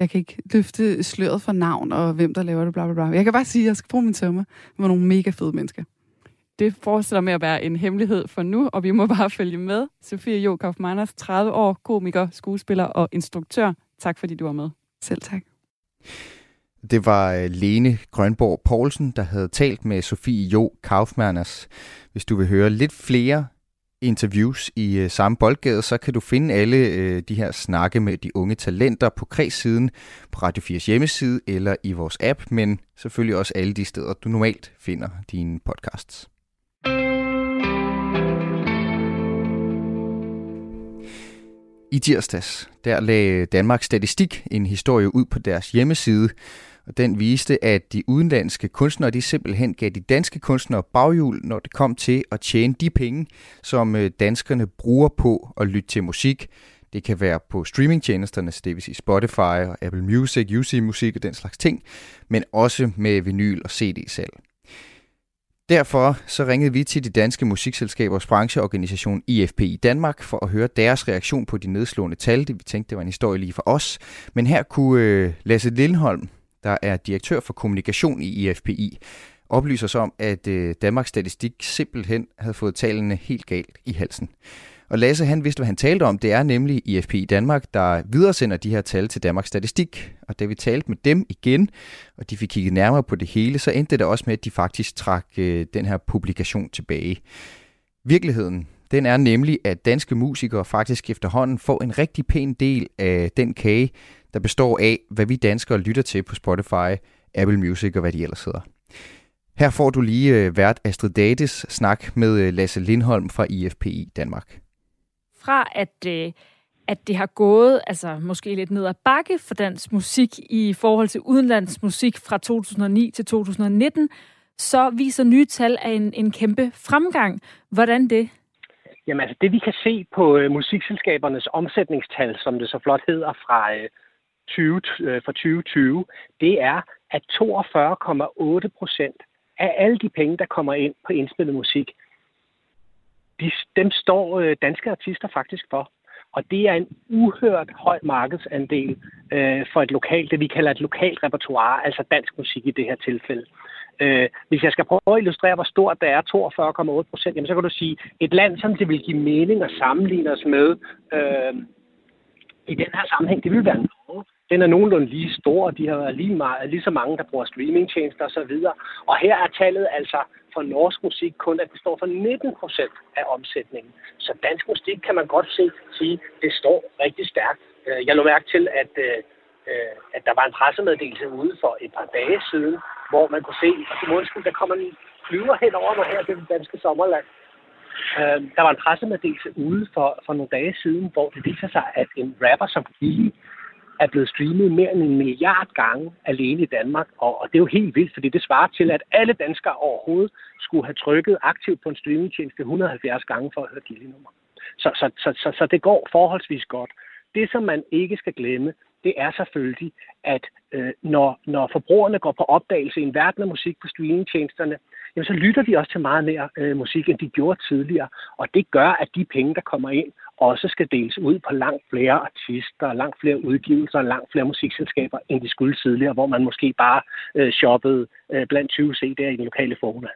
Jeg kan ikke løfte sløret for navn og hvem der laver det, bla bla bla. Jeg kan bare sige, at jeg skal bruge min sommer med nogle mega fede mennesker. Det fortsætter med at være en hemmelighed for nu, og vi må bare følge med. Sofie Jo Kaufmanners, 30 år, komiker, skuespiller og instruktør. Tak fordi du var med. Selv tak. Det var øh, Lene Grønborg Poulsen, der havde talt med Sofie Jo Kaufmanners. Hvis du vil høre lidt flere interviews i øh, samme boldgade, så kan du finde alle øh, de her snakke med de unge talenter på Kreds-siden, på Radio 4's hjemmeside eller i vores app, men selvfølgelig også alle de steder, du normalt finder dine podcasts. I tirsdags, der lagde Danmarks Statistik en historie ud på deres hjemmeside, og den viste, at de udenlandske kunstnere de simpelthen gav de danske kunstnere baghjul, når det kom til at tjene de penge, som øh, danskerne bruger på at lytte til musik. Det kan være på streamingtjenesterne, det vil sige Spotify og Apple Music, UC Musik og den slags ting, men også med vinyl og CD-salg. Derfor så ringede vi til de danske musikselskabers brancheorganisation IFP i Danmark for at høre deres reaktion på de nedslående tal. Det, vi tænkte, det var en historie lige for os. Men her kunne øh, Lasse Lindholm, der er direktør for kommunikation i IFPI, oplyse os om, at øh, Danmarks Statistik simpelthen havde fået tallene helt galt i halsen. Og Lasse, han vidste, hvad han talte om. Det er nemlig IFP i Danmark, der videresender de her tal til Danmarks Statistik. Og da vi talte med dem igen, og de fik kigget nærmere på det hele, så endte det også med, at de faktisk trak øh, den her publikation tilbage. Virkeligheden, den er nemlig, at danske musikere faktisk efterhånden får en rigtig pæn del af den kage, der består af, hvad vi danskere lytter til på Spotify, Apple Music og hvad de ellers hedder. Her får du lige øh, vært Astrid Dates snak med øh, Lasse Lindholm fra IFPI Danmark fra at, øh, at det har gået altså måske lidt ned ad bakke for dansk musik i forhold til udenlandsmusik fra 2009 til 2019, så viser nye tal af en, en kæmpe fremgang. Hvordan det? Jamen altså, det vi kan se på øh, musikselskabernes omsætningstal, som det så flot hedder fra, øh, 20, øh, fra 2020, det er, at 42,8 procent af alle de penge, der kommer ind på indspillet musik, de, dem står øh, danske artister faktisk for. Og det er en uhørt høj markedsandel øh, for et lokalt, det vi kalder et lokalt repertoire, altså dansk musik i det her tilfælde. Øh, hvis jeg skal prøve at illustrere, hvor stort det er, 42,8 procent, jamen så kan du sige, et land, som det vil give mening at sammenligne os med øh, i den her sammenhæng, det vil være Norge. Den er nogenlunde lige stor, og de har været lige, meget, lige så mange, der bruger streamingtjenester osv. Og her er tallet altså for norsk musik kun, at det står for 19 procent af omsætningen. Så dansk musik kan man godt se, sige, det står rigtig stærkt. Øh, jeg lå mærke til, at, øh, øh, at der var en pressemeddelelse ude for et par dage siden, hvor man kunne se, at til undskyld, der kommer en flyver hen over mig her til det danske sommerland. Der var en pressemeddelelse ude for, for nogle dage siden, hvor det viser sig, at en rapper som Billy er blevet streamet mere end en milliard gange alene i Danmark. Og, og det er jo helt vildt, fordi det svarer til, at alle danskere overhovedet skulle have trykket aktivt på en streamingtjeneste 170 gange for at høre gildenummer. Så, så, så, så, så det går forholdsvis godt. Det, som man ikke skal glemme, det er selvfølgelig, at øh, når, når forbrugerne går på opdagelse i en verden af musik på streamingtjenesterne, jamen så lytter de også til meget mere øh, musik, end de gjorde tidligere. Og det gør, at de penge, der kommer ind, også skal deles ud på langt flere artister, langt flere udgivelser og langt flere musikselskaber, end de skulle tidligere, hvor man måske bare øh, shoppede øh, blandt 20 CD'er i den lokale formular.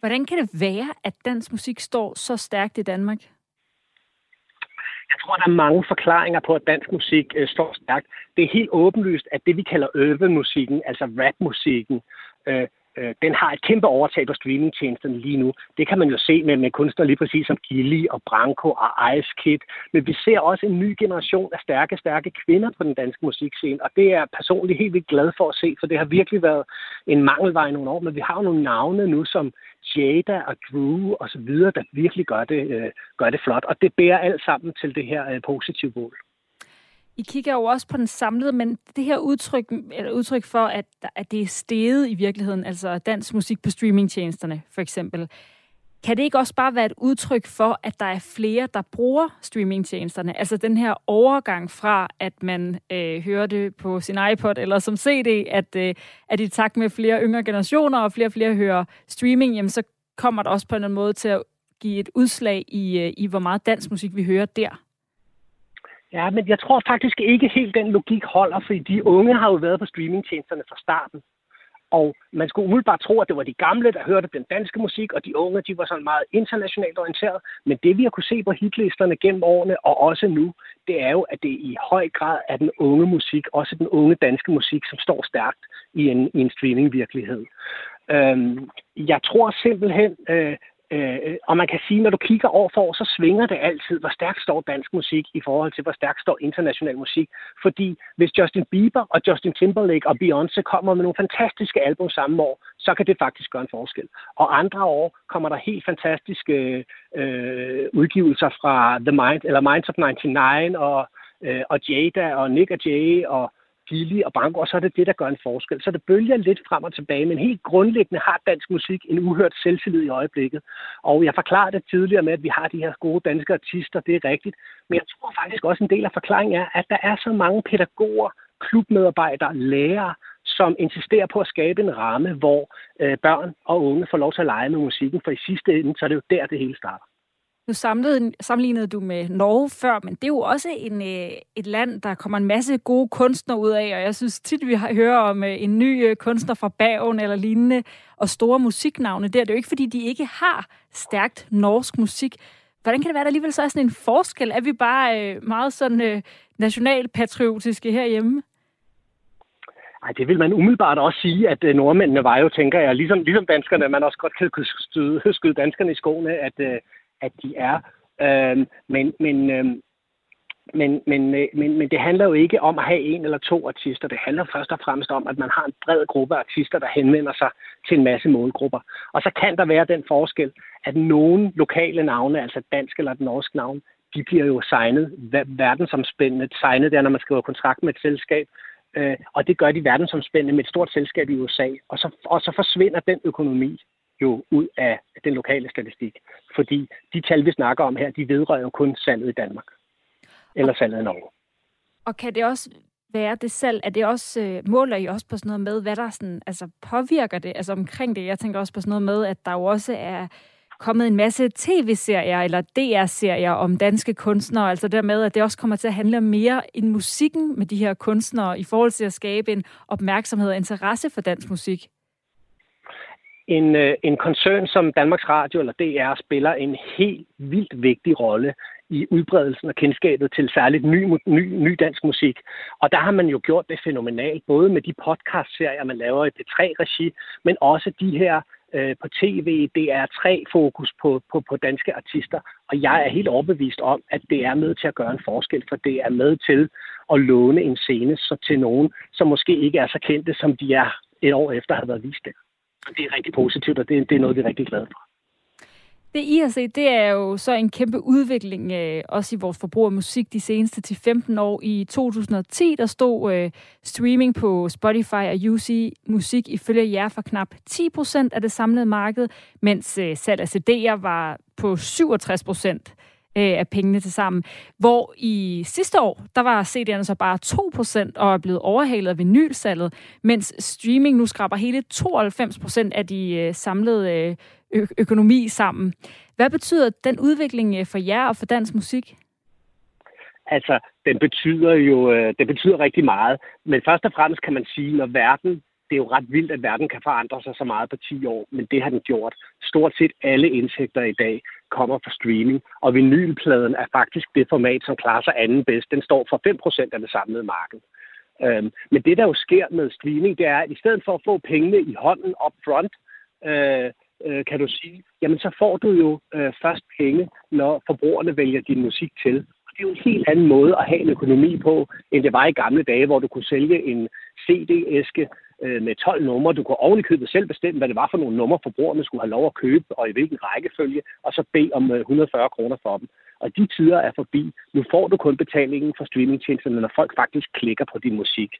Hvordan kan det være, at dansk musik står så stærkt i Danmark? Jeg tror, der er mange forklaringer på, at dansk musik øh, står stærkt. Det er helt åbenlyst, at det, vi kalder urban-musikken, altså rapmusikken, øh, øh, den har et kæmpe overtag på streamingtjenesterne lige nu. Det kan man jo se med, med kunstnere lige præcis som Gilly og Branko og Ice Kid. Men vi ser også en ny generation af stærke, stærke kvinder på den danske musikscene, og det er jeg personligt helt vildt glad for at se, for det har virkelig været en mangelvej i nogle år, men vi har jo nogle navne nu, som Jada og Drew og så videre, der virkelig gør det, øh, gør det flot, og det bærer alt sammen til det her øh, positive mål. I kigger jo også på den samlede, men det her udtryk, eller udtryk for, at, at det er steget i virkeligheden, altså dansk musik på streamingtjenesterne for eksempel. Kan det ikke også bare være et udtryk for, at der er flere, der bruger streamingtjenesterne? Altså den her overgang fra, at man øh, hører det på sin iPod eller som CD, at, øh, at i takt med flere yngre generationer og flere og flere hører streaming, jamen så kommer det også på en eller anden måde til at give et udslag i, øh, i hvor meget dansk musik vi hører der. Ja, men jeg tror faktisk ikke helt, den logik holder, fordi de unge har jo været på streamingtjenesterne fra starten. Og man skulle umiddelbart tro, at det var de gamle, der hørte den danske musik, og de unge, de var sådan meget internationalt orienteret. Men det, vi har kunne se på hitlisterne gennem årene, og også nu, det er jo, at det i høj grad er den unge musik, også den unge danske musik, som står stærkt i en, i en streamingvirkelighed. Øhm, jeg tror simpelthen, øh, Øh, og man kan sige, når du kigger år for år, så svinger det altid, hvor stærkt står dansk musik i forhold til, hvor stærkt står international musik. Fordi hvis Justin Bieber og Justin Timberlake og Beyoncé kommer med nogle fantastiske album samme år, så kan det faktisk gøre en forskel. Og andre år kommer der helt fantastiske øh, udgivelser fra The Mind, eller Minds of 99 og, øh, og Jada og Nick og Jay og billige og banko, og så er det det, der gør en forskel. Så det bølger lidt frem og tilbage, men helt grundlæggende har dansk musik en uhørt selvtillid i øjeblikket. Og jeg forklarede det tidligere med, at vi har de her gode danske artister, det er rigtigt. Men jeg tror faktisk også, en del af forklaringen er, at der er så mange pædagoger, klubmedarbejdere, lærere, som insisterer på at skabe en ramme, hvor øh, børn og unge får lov til at lege med musikken, for i sidste ende, så er det jo der, det hele starter. Nu samlede, sammenlignede du med Norge før, men det er jo også en, øh, et land, der kommer en masse gode kunstnere ud af, og jeg synes tit, vi hører om øh, en ny øh, kunstner fra Bagen eller lignende, og store musiknavne der. Det er jo ikke, fordi de ikke har stærkt norsk musik. Hvordan kan det være, at der alligevel så er sådan en forskel? Er vi bare meget sådan nationalpatriotiske herhjemme? Ej, det vil man umiddelbart også sige, at nordmændene var jo, tænker jeg, ligesom, ligesom danskerne, man også godt kan skyde, skyde danskerne i skoene, at, at de er. Øh, men, men, øh, men, men, men, men det handler jo ikke om at have en eller to artister. Det handler først og fremmest om, at man har en bred gruppe af artister, der henvender sig til en masse målgrupper. Og så kan der være den forskel, at nogle lokale navne, altså dansk eller norsk navn, de bliver jo signet verdensomspændende. Signet der, når man skriver kontrakt med et selskab. Øh, og det gør de verdensomspændende med et stort selskab i USA. Og så, og så forsvinder den økonomi jo ud af den lokale statistik. Fordi de tal, vi snakker om her, de vedrører jo kun salget i Danmark. Eller salget i Norge. Og kan det også være det selv? Er det også, øh, måler I også på sådan noget med, hvad der sådan, altså påvirker det, altså omkring det? Jeg tænker også på sådan noget med, at der jo også er kommet en masse tv-serier eller DR-serier om danske kunstnere, altså dermed, at det også kommer til at handle mere end musikken med de her kunstnere i forhold til at skabe en opmærksomhed og interesse for dansk musik en, øh, en koncern som Danmarks Radio eller DR spiller en helt vildt vigtig rolle i udbredelsen og kendskabet til særligt ny, ny, ny dansk musik. Og der har man jo gjort det fænomenalt, både med de podcast-serier, man laver i P3-regi, men også de her øh, på tv, DR3-fokus på, på, på danske artister. Og jeg er helt overbevist om, at det er med til at gøre en forskel, for det er med til at låne en scene så til nogen, som måske ikke er så kendte, som de er et år efter at have været vist det. Det er rigtig positivt, og det, det er noget, vi er rigtig glade for. Det I har set, det er jo så en kæmpe udvikling, øh, også i vores forbrug af musik de seneste 10-15 år. I 2010, der stod øh, streaming på Spotify og UC Musik ifølge jer for knap 10% af det samlede marked, mens øh, salg af CD'er var på 67% øh, af pengene til sammen. Hvor i sidste år, der var CD'erne så bare 2% og er blevet overhalet af vinylsalget, mens streaming nu skraber hele 92% af de øh, samlede øh, ø- økonomi sammen. Hvad betyder den udvikling øh, for jer og for dansk musik? Altså, den betyder jo øh, den betyder rigtig meget. Men først og fremmest kan man sige, når verden, det er jo ret vildt, at verden kan forandre sig så meget på 10 år, men det har den gjort. Stort set alle indtægter i dag kommer fra streaming, og vinylpladen er faktisk det format, som klarer sig anden bedst. Den står for 5% af det samlede marked. Øhm, men det, der jo sker med streaming, det er, at i stedet for at få pengene i hånden up front, øh, øh, kan du sige, jamen så får du jo øh, først penge, når forbrugerne vælger din musik til. Og det er jo en helt anden måde at have en økonomi på, end det var i gamle dage, hvor du kunne sælge en CD-æske øh, med 12 numre. Du kunne ovenikøbet selv bestemme, hvad det var for nogle numre, forbrugerne skulle have lov at købe, og i hvilken rækkefølge, og så bede om øh, 140 kroner for dem. Og de tider er forbi. Nu får du kun betalingen for streamingtjenesterne, når folk faktisk klikker på din musik.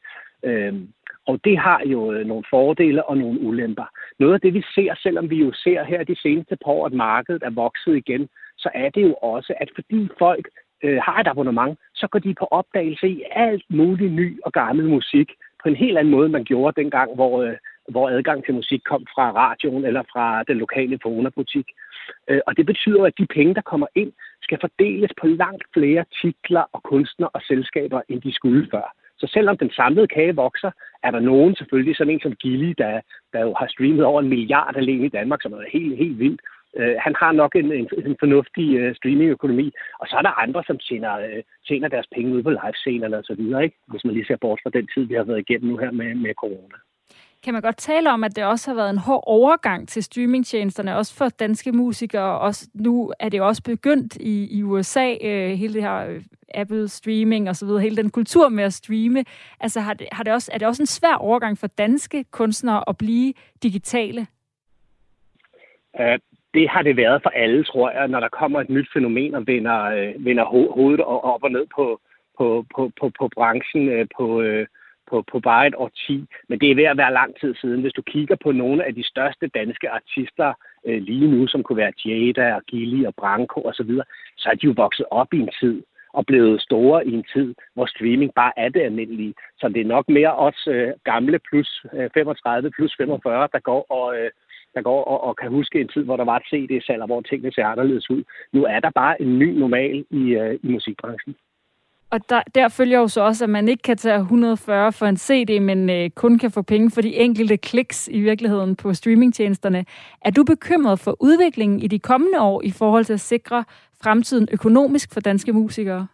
Øhm, og det har jo øh, nogle fordele og nogle ulemper. Noget af det, vi ser, selvom vi jo ser her de seneste par år, at markedet er vokset igen, så er det jo også, at fordi folk øh, har et abonnement, så går de på opdagelse i alt muligt ny og gammel musik på en helt anden måde, man gjorde dengang, hvor, øh, hvor adgang til musik kom fra radioen eller fra den lokale Fona-butik. Øh, og det betyder, at de penge, der kommer ind, skal fordeles på langt flere titler og kunstnere og selskaber, end de skulle før. Så selvom den samlede kage vokser, er der nogen, selvfølgelig sådan en som Gilly, der, der jo har streamet over en milliard alene i Danmark, som er helt, helt vildt. Uh, han har nok en, en, en fornuftig uh, streamingøkonomi, og så er der andre, som tjener, uh, tjener deres penge ud på livescenerne og så videre, ikke? hvis man lige ser bort fra den tid, vi har været igennem nu her med, med corona. Kan man godt tale om, at det også har været en hård overgang til streamingtjenesterne, også for danske musikere. Også, nu er det også begyndt i, i USA, øh, hele det her øh, Apple streaming og så videre, hele den kultur med at streame. Altså har det, har det også, er det også en svær overgang for danske kunstnere at blive digitale? Uh, det har det været for alle, tror jeg, når der kommer et nyt fænomen og vender, øh, vender ho- hovedet op og ned på, på, på, på, på branchen øh, på, øh, på, på bare et årti. Men det er ved at være lang tid siden. Hvis du kigger på nogle af de største danske artister øh, lige nu, som kunne være Jada og Gilly og Branko osv., så, videre, så er de jo vokset op i en tid og blevet store i en tid, hvor streaming bare er det almindelige. Så det er nok mere os øh, gamle plus øh, 35, plus 45, der går og, øh, der går og, og kan huske en tid, hvor der var et CD-salg, og hvor tingene ser anderledes ud. Nu er der bare en ny normal i, øh, i musikbranchen. Og der, der følger jo så også, at man ikke kan tage 140 for en CD, men øh, kun kan få penge for de enkelte kliks i virkeligheden på streamingtjenesterne. Er du bekymret for udviklingen i de kommende år i forhold til at sikre fremtiden økonomisk for danske musikere?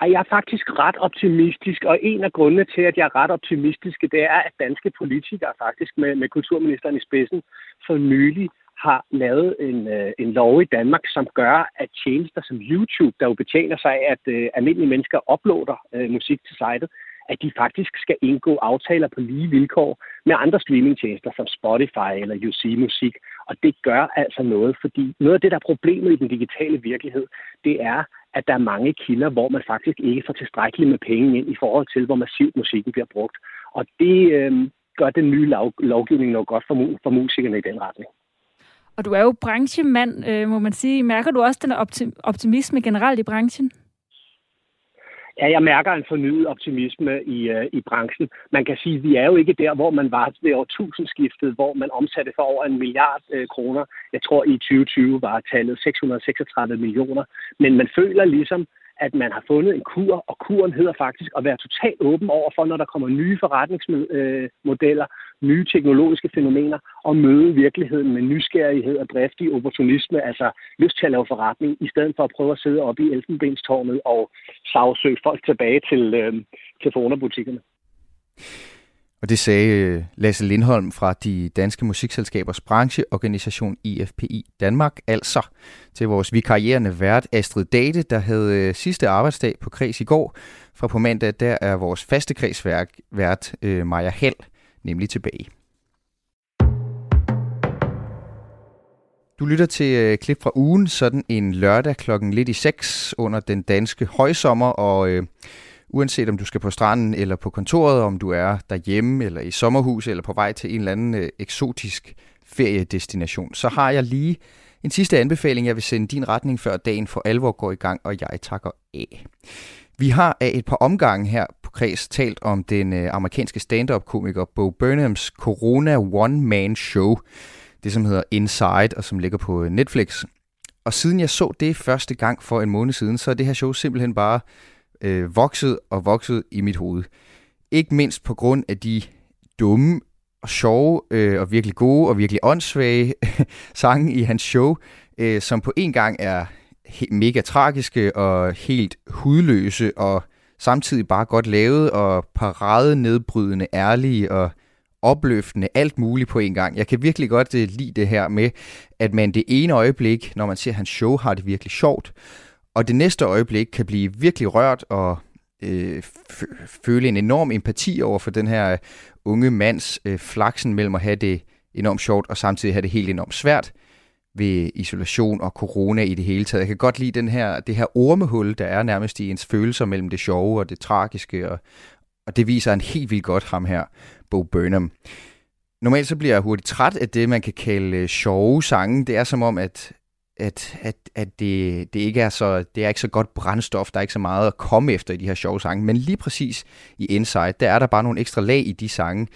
Ej, jeg er faktisk ret optimistisk, og en af grundene til, at jeg er ret optimistisk, det er, at danske politikere faktisk med, med kulturministeren i spidsen for nylig har lavet en, øh, en lov i Danmark, som gør, at tjenester som YouTube, der jo betjener sig at øh, almindelige mennesker uploader øh, musik til sitet, at de faktisk skal indgå aftaler på lige vilkår med andre streamingtjenester som Spotify eller UC Musik. Og det gør altså noget, fordi noget af det, der er problemet i den digitale virkelighed, det er, at der er mange kilder, hvor man faktisk ikke får tilstrækkeligt med penge ind i forhold til, hvor massivt musikken bliver brugt. Og det øh, gør den nye lov, lovgivning nok godt for, for musikerne i den retning. Og du er jo branchemand, øh, må man sige. Mærker du også den optimisme generelt i branchen? Ja, jeg mærker en fornyet optimisme i, øh, i branchen. Man kan sige, at vi er jo ikke der, hvor man var ved årtusindskiftet, hvor man omsatte for over en milliard øh, kroner. Jeg tror, i 2020 var tallet 636 millioner. Men man føler ligesom, at man har fundet en kur, og kuren hedder faktisk at være totalt åben over for, når der kommer nye forretningsmodeller, nye teknologiske fænomener, og møde virkeligheden med nysgerrighed og driftig opportunisme, altså lyst til at lave forretning, i stedet for at prøve at sidde oppe i elfenbenstårnet og sagsøge folk tilbage til, øh, til fonerbutikkerne. Og det sagde øh, Lasse Lindholm fra de danske musikselskabers brancheorganisation IFPI Danmark, altså til vores vikarierende vært Astrid Date, der havde øh, sidste arbejdsdag på kreds i går. Fra på mandag, der er vores faste kredsvært vært øh, Maja Hall nemlig tilbage. Du lytter til øh, klip fra ugen, sådan en lørdag klokken lidt i 6 under den danske højsommer, og øh, uanset om du skal på stranden eller på kontoret, om du er derhjemme eller i sommerhus eller på vej til en eller anden øh, eksotisk feriedestination, så har jeg lige en sidste anbefaling, jeg vil sende din retning, før dagen for alvor går i gang, og jeg takker af. Vi har af et par omgange her på Kreds talt om den øh, amerikanske stand-up-komiker Bo Burnhams Corona One-Man Show, det som hedder Inside, og som ligger på øh, Netflix. Og siden jeg så det første gang for en måned siden, så er det her show simpelthen bare øh, vokset og vokset i mit hoved. Ikke mindst på grund af de dumme og sjove øh, og virkelig gode og virkelig åndssvage sange i hans show, øh, som på en gang er mega tragiske og helt hudløse og samtidig bare godt lavet og parade nedbrydende, ærlige og opløftende, alt muligt på en gang. Jeg kan virkelig godt uh, lide det her med, at man det ene øjeblik, når man ser hans show, har det virkelig sjovt, og det næste øjeblik kan blive virkelig rørt og øh, føle en enorm empati over for den her øh, unge mands øh, flaksen mellem at have det enormt sjovt og samtidig have det helt enormt svært ved isolation og corona i det hele taget. Jeg kan godt lide den her, det her ormehul, der er nærmest i ens følelser mellem det sjove og det tragiske, og, og det viser en helt vildt godt ham her, Bo Burnham. Normalt så bliver jeg hurtigt træt af det, man kan kalde øh, sjove sange. Det er som om, at, at, at, at det, det, ikke er så, det er ikke så godt brændstof, der er ikke så meget at komme efter i de her sjove sange. Men lige præcis i Inside, der er der bare nogle ekstra lag i de sange,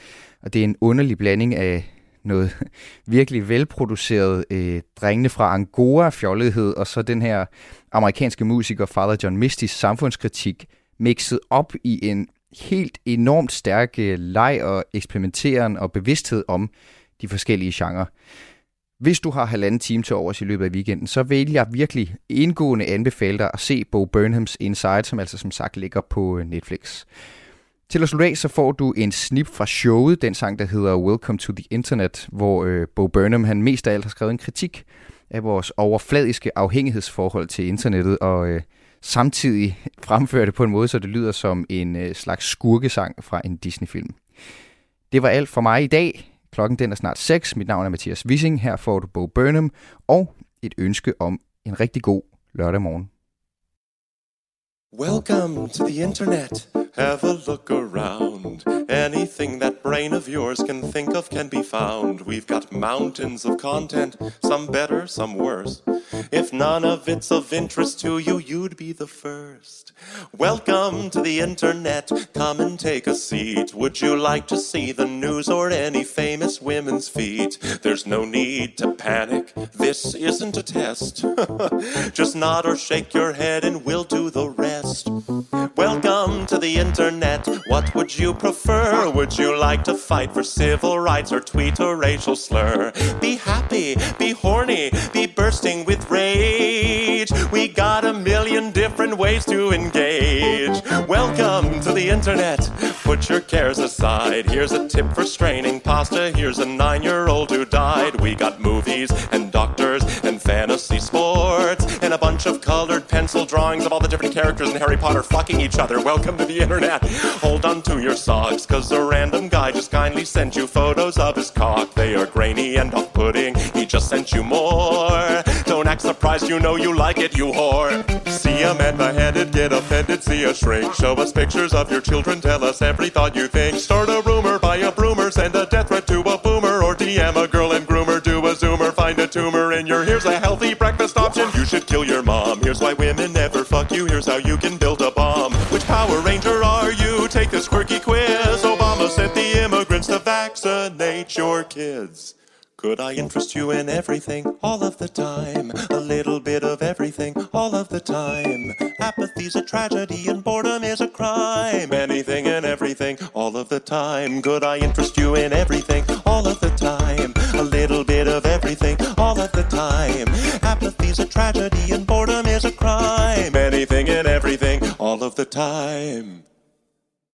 og det er en underlig blanding af noget virkelig velproduceret øh, drengene fra Angora fjollethed, og så den her amerikanske musiker Father John Mistys samfundskritik mixet op i en helt enormt stærk øh, leg og eksperimenteren og bevidsthed om de forskellige genrer. Hvis du har halvanden time til overs i løbet af weekenden, så vil jeg virkelig indgående anbefale dig at se Bo Burnhams Inside, som altså som sagt ligger på øh, Netflix. Til at slutte af, så får du en snip fra showet, den sang, der hedder Welcome to the Internet, hvor øh, Bo Burnham han mest af alt har skrevet en kritik af vores overfladiske afhængighedsforhold til internettet, og øh, samtidig fremfører det på en måde, så det lyder som en øh, slags skurkesang fra en Disney-film. Det var alt for mig i dag. Klokken den er snart 6. Mit navn er Mathias Wissing. Her får du Bo Burnham og et ønske om en rigtig god lørdag morgen. Welcome to the internet. Have a look around. Anything that brain of yours can think of can be found. We've got mountains of content, some better, some worse. If none of it's of interest to you, you'd be the first. Welcome to the internet. Come and take a seat. Would you like to see the news or any famous women's feet? There's no need to panic. This isn't a test. Just nod or shake your head and we'll do the rest. Welcome to the internet. What would you prefer? Would you like to fight for civil rights or tweet a racial slur? Be happy, be horny, be bursting with rage. We got a million ways to engage. Welcome to the internet. Put your cares aside. Here's a tip for straining pasta. Here's a nine year old who died. We got movies and doctors and fantasy sports and a bunch of colored pencil drawings of all the different characters in Harry Potter fucking each other. Welcome to the internet. Hold on to your socks, cause a random guy just kindly sent you photos of his cock. They are grainy and off putting. He just sent you more. Don't act surprised, you know you like it, you whore. See a man beheaded, get offended, see a shrink. Show us pictures of your children, tell us every thought you think. Start a rumor, buy a broomer, send a death threat to a boomer, or DM a girl and groomer, do a zoomer, find a tumor in your. Here's a healthy breakfast option. You should kill your mom. Here's why women never fuck you. Here's how you can build a bomb. Which Power Ranger are you? Take this quirky quiz. Obama sent the immigrants to vaccinate your kids. Could I interest you in everything all of the time? A little bit of everything all of the time. Apathy's a tragedy and boredom is a crime. Anything and everything all of the time. Could I interest you in everything all of the time? A little bit of everything all of the time. Apathy's a tragedy and boredom is a crime. Anything and everything all of the time.